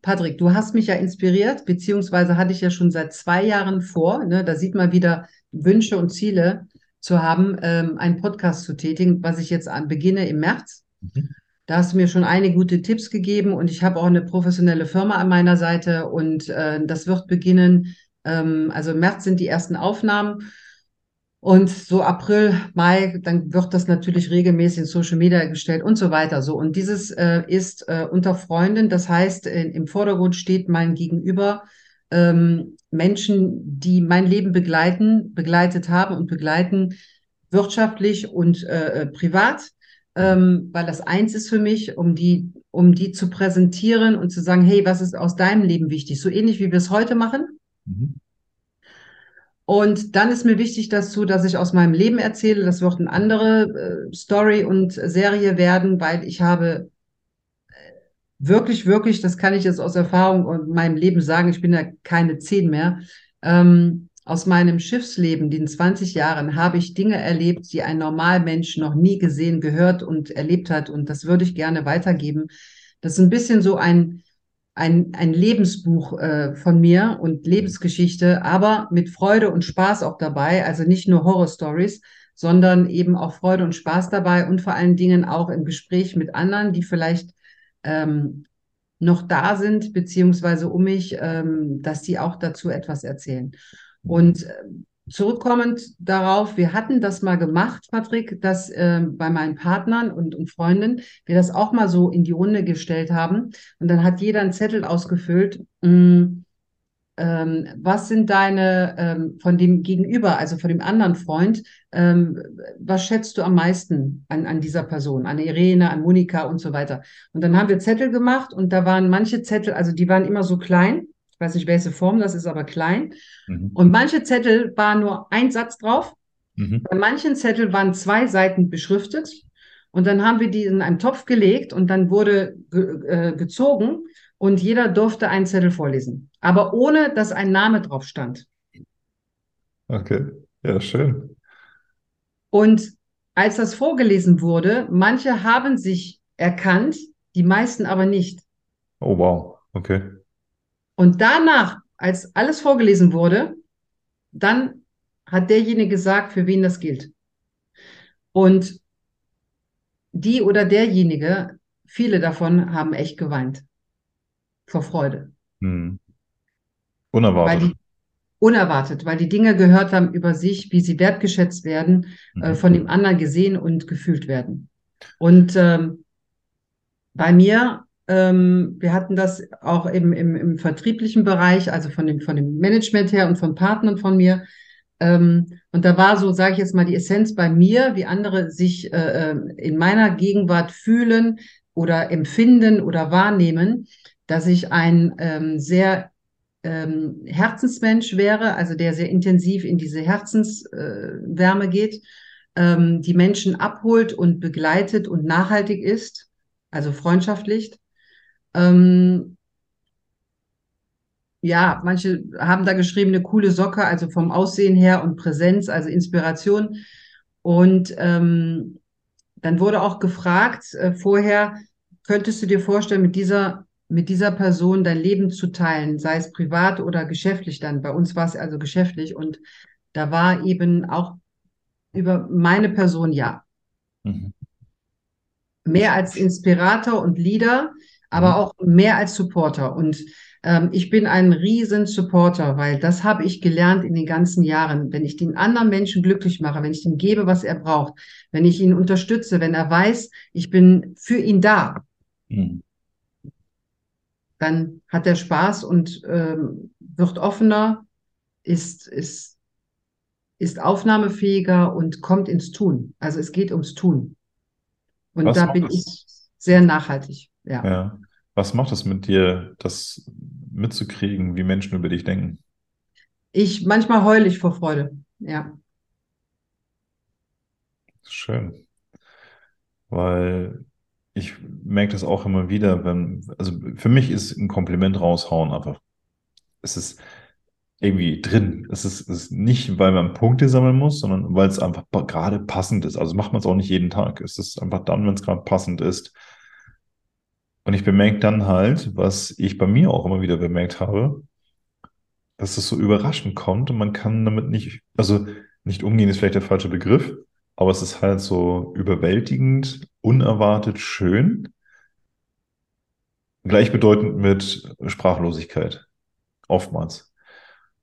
Patrick, du hast mich ja inspiriert, beziehungsweise hatte ich ja schon seit zwei Jahren vor, ne, da sieht man wieder Wünsche und Ziele zu haben, ähm, einen Podcast zu tätigen, was ich jetzt an beginne im März. Mhm. Da hast du mir schon einige gute Tipps gegeben und ich habe auch eine professionelle Firma an meiner Seite und äh, das wird beginnen. Ähm, also im März sind die ersten Aufnahmen und so April, Mai, dann wird das natürlich regelmäßig in Social Media gestellt und so weiter. So und dieses äh, ist äh, unter Freunden. Das heißt, in, im Vordergrund steht mein Gegenüber ähm, Menschen, die mein Leben begleiten, begleitet haben und begleiten wirtschaftlich und äh, äh privat, ähm, weil das eins ist für mich, um die um die zu präsentieren und zu sagen, hey, was ist aus deinem Leben wichtig? So ähnlich wie wir es heute machen. Mhm und dann ist mir wichtig dazu, dass ich aus meinem Leben erzähle. Das wird eine andere äh, Story und Serie werden, weil ich habe äh, wirklich, wirklich, das kann ich jetzt aus Erfahrung und meinem Leben sagen, ich bin ja keine zehn mehr. Ähm, aus meinem Schiffsleben, den 20 Jahren, habe ich Dinge erlebt, die ein Normalmensch noch nie gesehen, gehört und erlebt hat. Und das würde ich gerne weitergeben. Das ist ein bisschen so ein, ein, ein Lebensbuch äh, von mir und Lebensgeschichte, aber mit Freude und Spaß auch dabei. Also nicht nur Horror-Stories, sondern eben auch Freude und Spaß dabei und vor allen Dingen auch im Gespräch mit anderen, die vielleicht ähm, noch da sind, beziehungsweise um mich, ähm, dass die auch dazu etwas erzählen. Und äh, zurückkommend darauf, wir hatten das mal gemacht, Patrick, dass äh, bei meinen Partnern und, und Freunden wir das auch mal so in die Runde gestellt haben. Und dann hat jeder einen Zettel ausgefüllt. Mh, mm, ähm, was sind deine ähm, von dem Gegenüber, also von dem anderen Freund, ähm, was schätzt du am meisten an, an dieser Person, an Irene, an Monika und so weiter? Und dann haben wir Zettel gemacht und da waren manche Zettel, also die waren immer so klein. Ich weiß nicht, welche Form das ist, aber klein. Mhm. Und manche Zettel waren nur ein Satz drauf. Mhm. Bei manchen Zettel waren zwei Seiten beschriftet. Und dann haben wir die in einen Topf gelegt und dann wurde ge äh, gezogen und jeder durfte einen Zettel vorlesen, aber ohne dass ein Name drauf stand. Okay, ja, schön. Und als das vorgelesen wurde, manche haben sich erkannt, die meisten aber nicht. Oh, wow, okay. Und danach, als alles vorgelesen wurde, dann hat derjenige gesagt, für wen das gilt. Und die oder derjenige, viele davon haben echt geweint vor Freude. Hm. Unerwartet. Weil die, unerwartet, weil die Dinge gehört haben über sich, wie sie wertgeschätzt werden, äh, mhm. äh, von dem anderen gesehen und gefühlt werden. Und ähm, bei mir, wir hatten das auch eben im, im vertrieblichen Bereich, also von dem, von dem Management her und von Partnern von mir. Ähm, und da war so, sage ich jetzt mal, die Essenz bei mir, wie andere sich äh, äh in meiner Gegenwart fühlen oder empfinden oder wahrnehmen dass ich ein ähm, sehr ähm, Herzensmensch wäre, also der sehr intensiv in diese Herzenswärme äh, geht, ähm, die Menschen abholt und begleitet und nachhaltig ist, also freundschaftlich. Ähm, ja, manche haben da geschrieben, eine coole Socke, also vom Aussehen her und Präsenz, also Inspiration. Und ähm, dann wurde auch gefragt äh, vorher, könntest du dir vorstellen, mit dieser mit dieser Person dein Leben zu teilen, sei es privat oder geschäftlich dann. Bei uns war es also geschäftlich und da war eben auch über meine Person ja. Mhm. Mehr als Inspirator und Leader, aber mhm. auch mehr als Supporter. Und ähm, ich bin ein riesen Supporter, weil das habe ich gelernt in den ganzen Jahren. Wenn ich den anderen Menschen glücklich mache, wenn ich ihm gebe, was er braucht, wenn ich ihn unterstütze, wenn er weiß, ich bin für ihn da, mhm dann hat er Spaß und ähm, wird offener, ist, ist, ist aufnahmefähiger und kommt ins Tun. Also es geht ums Tun. Und Was da bin das? ich sehr nachhaltig. Ja. ja. Was macht es mit dir, das mitzukriegen, wie Menschen über dich denken? Ich manchmal heule ich vor Freude. Ja. Schön. Weil ich merke das auch immer wieder, wenn, also für mich ist ein Kompliment raushauen einfach, es ist irgendwie drin. Es ist, es ist nicht, weil man Punkte sammeln muss, sondern weil es einfach gerade passend ist. Also macht man es auch nicht jeden Tag. Es ist einfach dann, wenn es gerade passend ist. Und ich bemerke dann halt, was ich bei mir auch immer wieder bemerkt habe, dass es so überraschend kommt und man kann damit nicht, also nicht umgehen ist vielleicht der falsche Begriff, aber es ist halt so überwältigend, unerwartet schön, gleichbedeutend mit Sprachlosigkeit, oftmals.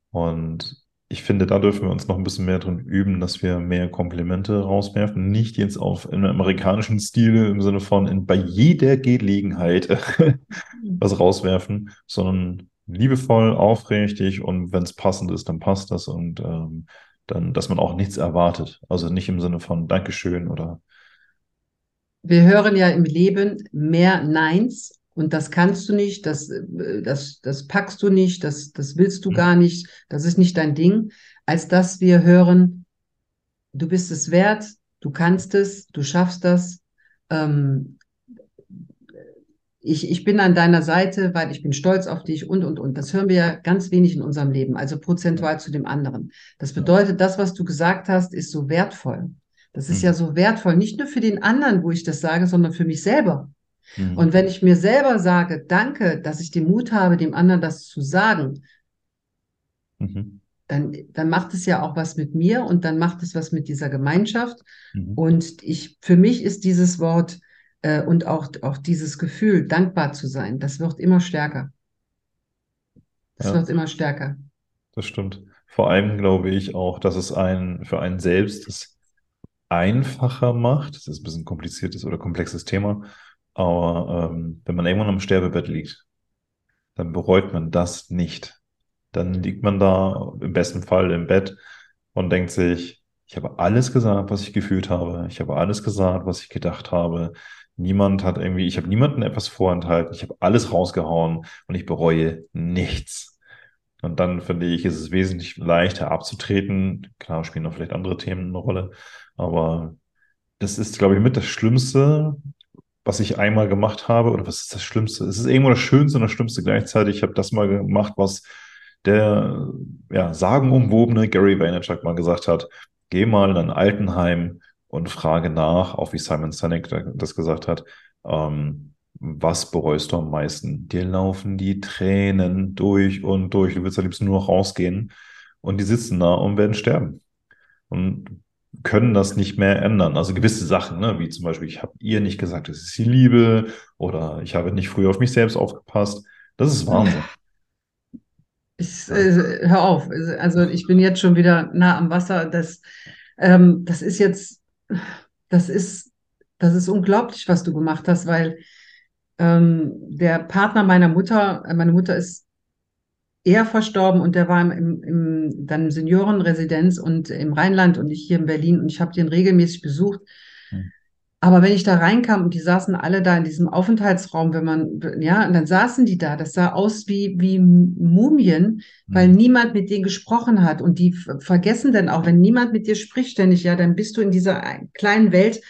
Und ich finde, da dürfen wir uns noch ein bisschen mehr drin üben, dass wir mehr Komplimente rauswerfen. Nicht jetzt auf einem amerikanischen Stil im Sinne von in, bei jeder Gelegenheit was rauswerfen, sondern liebevoll, aufrichtig und wenn es passend ist, dann passt das und ähm, dann, dass man auch nichts erwartet. Also nicht im Sinne von Dankeschön oder. Wir hören ja im Leben mehr Neins und das kannst du nicht, das, das, das packst du nicht, das, das willst du mhm. gar nicht, das ist nicht dein Ding, als dass wir hören, du bist es wert, du kannst es, du schaffst das, ähm, ich, ich bin an deiner Seite, weil ich bin stolz auf dich und, und, und. Das hören wir ja ganz wenig in unserem Leben, also prozentual zu dem anderen. Das bedeutet, das, was du gesagt hast, ist so wertvoll. Das ist mhm. ja so wertvoll, nicht nur für den anderen, wo ich das sage, sondern für mich selber. Mhm. Und wenn ich mir selber sage, danke, dass ich den Mut habe, dem anderen das zu sagen, mhm. dann, dann macht es ja auch was mit mir und dann macht es was mit dieser Gemeinschaft. Mhm. Und ich, für mich ist dieses Wort Äh, und auch, auch dieses Gefühl, dankbar zu sein, das wird immer stärker. Das Ja. wird immer stärker. Das stimmt. Vor allem glaube ich auch, dass es einen für einen selbst es einfacher macht. Das ist ein bisschen ein kompliziertes oder komplexes Thema. Aber ähm, wenn man irgendwann am Sterbebett liegt, dann bereut man das nicht. Dann liegt man da im besten Fall im Bett und denkt sich, ich habe alles gesagt, was ich gefühlt habe. Ich habe alles gesagt, was ich gedacht habe. Niemand hat irgendwie, ich habe niemandem etwas vorenthalten. Ich habe alles rausgehauen und ich bereue nichts. Und dann finde ich, ist es wesentlich leichter abzutreten. Klar, spielen noch vielleicht andere Themen eine Rolle, aber das ist, glaube ich, mit das Schlimmste, was ich einmal gemacht habe. Oder was ist das Schlimmste? Es ist irgendwo das Schönste und das Schlimmste gleichzeitig. Ich habe das mal gemacht, was der ja, sagenumwobene Gary Vaynerchuk mal gesagt hat. Geh mal in ein Altenheim und frage nach, auch wie Simon Sinek da- das gesagt hat, ähm, was bereust du am meisten? Dir laufen die Tränen durch und durch. Du willst am liebsten nur noch rausgehen. Und die sitzen da und werden sterben. Und können das nicht mehr ändern. Also gewisse Sachen, ne, wie zum Beispiel, ich habe ihr nicht gesagt, dass ich sie liebe, oder ich habe nicht früher auf mich selbst aufgepasst. Das ist Wahnsinn. Ich, äh, hör auf. Also ich bin jetzt schon wieder nah am Wasser. Das, ähm, das ist jetzt, das ist, das ist unglaublich, was du gemacht hast, weil ähm, der Partner meiner Mutter, äh, meine Mutter ist eher verstorben und der war im, im, dann im Seniorenresidenz und im Rheinland und ich hier in Berlin und ich habe den regelmäßig besucht. Hm. Aber wenn ich da reinkam und die saßen alle da in diesem Aufenthaltsraum, wenn man, ja, und dann saßen die da, das sah aus wie, wie Mumien, weil Hm. niemand mit denen gesprochen hat. Und die vergessen dann auch, wenn niemand mit dir spricht ständig, ja, dann bist du in dieser ein- kleinen Welt.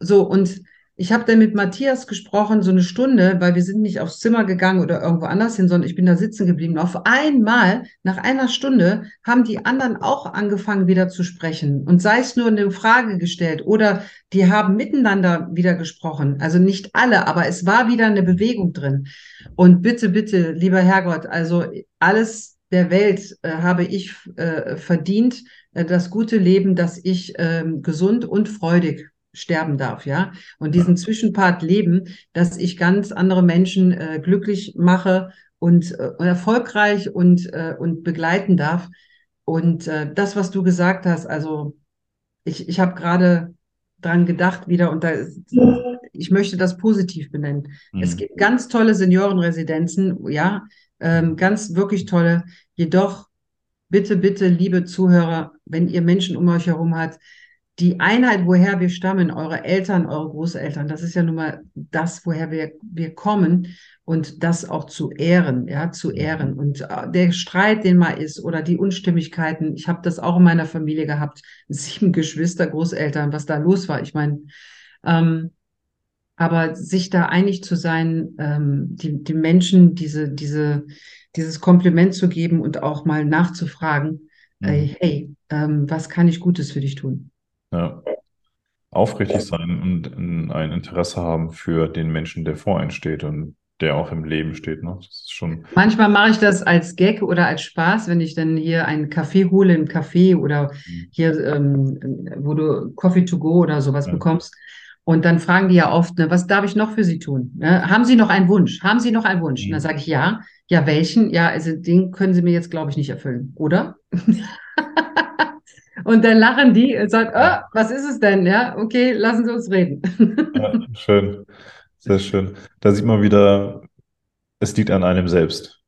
So, und ich habe dann mit Matthias gesprochen, so eine Stunde, weil wir sind nicht aufs Zimmer gegangen oder irgendwo anders hin, sondern ich bin da sitzen geblieben. Auf einmal, nach einer Stunde, haben die anderen auch angefangen, wieder zu sprechen. Und sei es nur eine Frage gestellt oder die haben miteinander wieder gesprochen. Also nicht alle, aber es war wieder eine Bewegung drin. Und bitte, bitte, lieber Herrgott, also alles der Welt äh, habe ich äh, verdient, äh, das gute Leben, dass ich ähm, gesund und freudig sterben darf, ja. Und diesen Zwischenpart leben, dass ich ganz andere Menschen äh, glücklich mache und äh, erfolgreich und, äh, und begleiten darf. Und äh, das, was du gesagt hast, also ich, ich habe gerade dran gedacht wieder und da ist, ich möchte das positiv benennen. Es Mhm. gibt ganz tolle Seniorenresidenzen, ja, ähm, ganz wirklich tolle. Jedoch bitte, bitte, liebe Zuhörer, wenn ihr Menschen um euch herum habt, die Einheit, woher wir stammen, eure Eltern, eure Großeltern, das ist ja nun mal das, woher wir, wir kommen und das auch zu ehren, ja, zu ehren. Und äh, der Streit, den mal ist oder die Unstimmigkeiten, ich habe das auch in meiner Familie gehabt, sieben Geschwister, Großeltern, was da los war. Ich meine, ähm, aber sich da einig zu sein, ähm, die, die Menschen diese, diese, dieses Kompliment zu geben und auch mal nachzufragen, Mhm. äh, hey, ähm, was kann ich Gutes für dich tun? Ja. Aufrichtig sein und ein Interesse haben für den Menschen, der vor einem steht und der auch im Leben steht. Ne? Das ist schon, Manchmal mache ich das als Gag oder als Spaß, wenn ich dann hier einen Kaffee hole im Café oder Mhm. hier, ähm, wo du Coffee to go oder sowas Ja. bekommst. Und dann fragen die ja oft, ne, was darf ich noch für Sie tun? Ne? Haben Sie noch einen Wunsch? Haben Sie noch einen Wunsch? Und dann Mhm. sage ich ja. Ja, welchen? Ja, also den können Sie mir jetzt, glaube ich, nicht erfüllen, oder? Und dann lachen die und sagen, oh, was ist es denn? Ja, okay, lassen Sie uns reden. ja, schön, sehr schön. Da sieht man wieder, es liegt an einem selbst.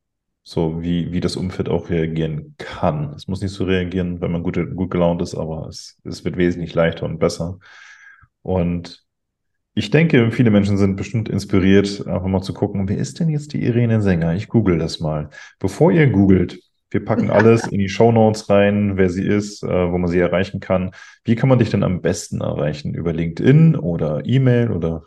So wie, wie das Umfeld auch reagieren kann. Es muss nicht so reagieren, wenn man gut, gut gelaunt ist, aber es, es wird wesentlich leichter und besser. Und ich denke, viele Menschen sind bestimmt inspiriert, einfach mal zu gucken, wer ist denn jetzt die Irene Sänger? Ich google das mal. Bevor ihr googelt, wir packen alles in die Shownotes rein, wer sie ist, äh, wo man sie erreichen kann. Wie kann man dich denn am besten erreichen? Über LinkedIn oder E-Mail oder?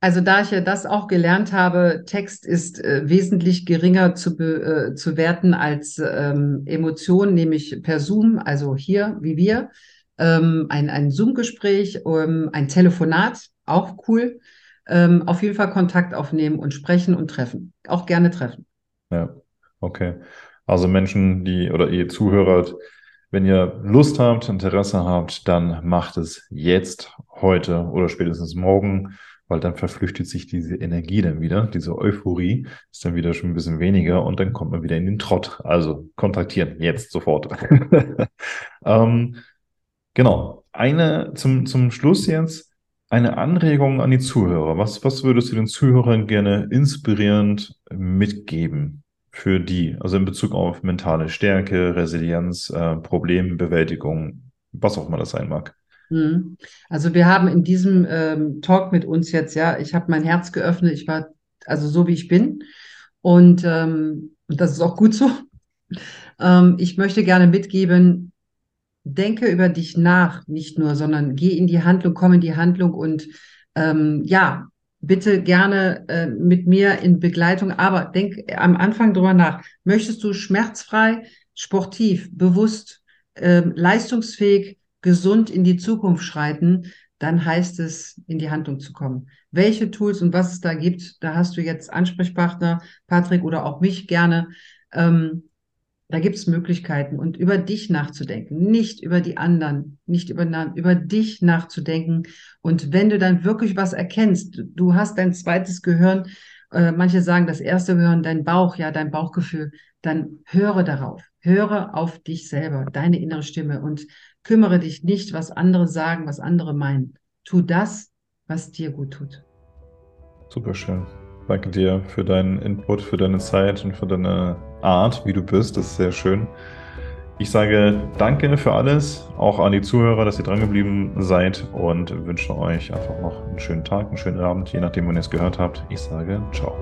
Also da ich ja das auch gelernt habe, Text ist äh, wesentlich geringer zu, be, äh, zu werten als ähm, Emotion, nämlich per Zoom, also hier wie wir, ähm, ein, ein Zoom-Gespräch, ähm, ein Telefonat, auch cool. Ähm, auf jeden Fall Kontakt aufnehmen und sprechen und treffen. Auch gerne treffen. Ja, okay. Also Menschen, die oder ihr Zuhörer, Wenn ihr Lust habt, Interesse habt, dann macht es jetzt, heute oder spätestens morgen, weil dann verflüchtet sich diese Energie dann wieder, diese Euphorie ist dann wieder schon ein bisschen weniger und dann kommt man wieder in den Trott. Also kontaktieren, jetzt sofort. ähm, genau. Eine zum, zum Schluss jetzt eine Anregung an die Zuhörer. Was, was würdest du den Zuhörern gerne inspirierend mitgeben? Für die, also in Bezug auf mentale Stärke, Resilienz, äh, Problembewältigung, was auch immer das sein mag. Hm. Also wir haben in diesem ähm, Talk mit uns jetzt, ja, ich habe mein Herz geöffnet, ich war also so wie ich bin und ähm, das ist auch gut so. Ähm, ich möchte gerne mitgeben, denke über dich nach, nicht nur, sondern geh in die Handlung, komm in die Handlung und ähm, ja, bitte gerne äh, mit mir in Begleitung. Aber denk am Anfang drüber nach. Möchtest du schmerzfrei, sportiv, bewusst, äh, leistungsfähig, gesund in die Zukunft schreiten? Dann heißt es, in die Handlung zu kommen. Welche Tools und was es da gibt, da hast du jetzt Ansprechpartner, Patrick oder auch mich gerne. Ähm, da gibt es Möglichkeiten und über dich nachzudenken, nicht über die anderen, nicht über, über dich nachzudenken. Und wenn du dann wirklich was erkennst, du hast dein zweites Gehirn, äh, manche sagen das erste Gehirn, dein Bauch, ja, dein Bauchgefühl, dann höre darauf, höre auf dich selber, deine innere Stimme und kümmere dich nicht, was andere sagen, was andere meinen. Tu das, was dir gut tut. Super schön. Danke dir für deinen Input, für deine Zeit und für deine Art, wie du bist. Das ist sehr schön. Ich sage danke für alles, auch an die Zuhörer, dass ihr drangeblieben seid und wünsche euch einfach noch einen schönen Tag, einen schönen Abend, je nachdem, wann ihr es gehört habt. Ich sage ciao.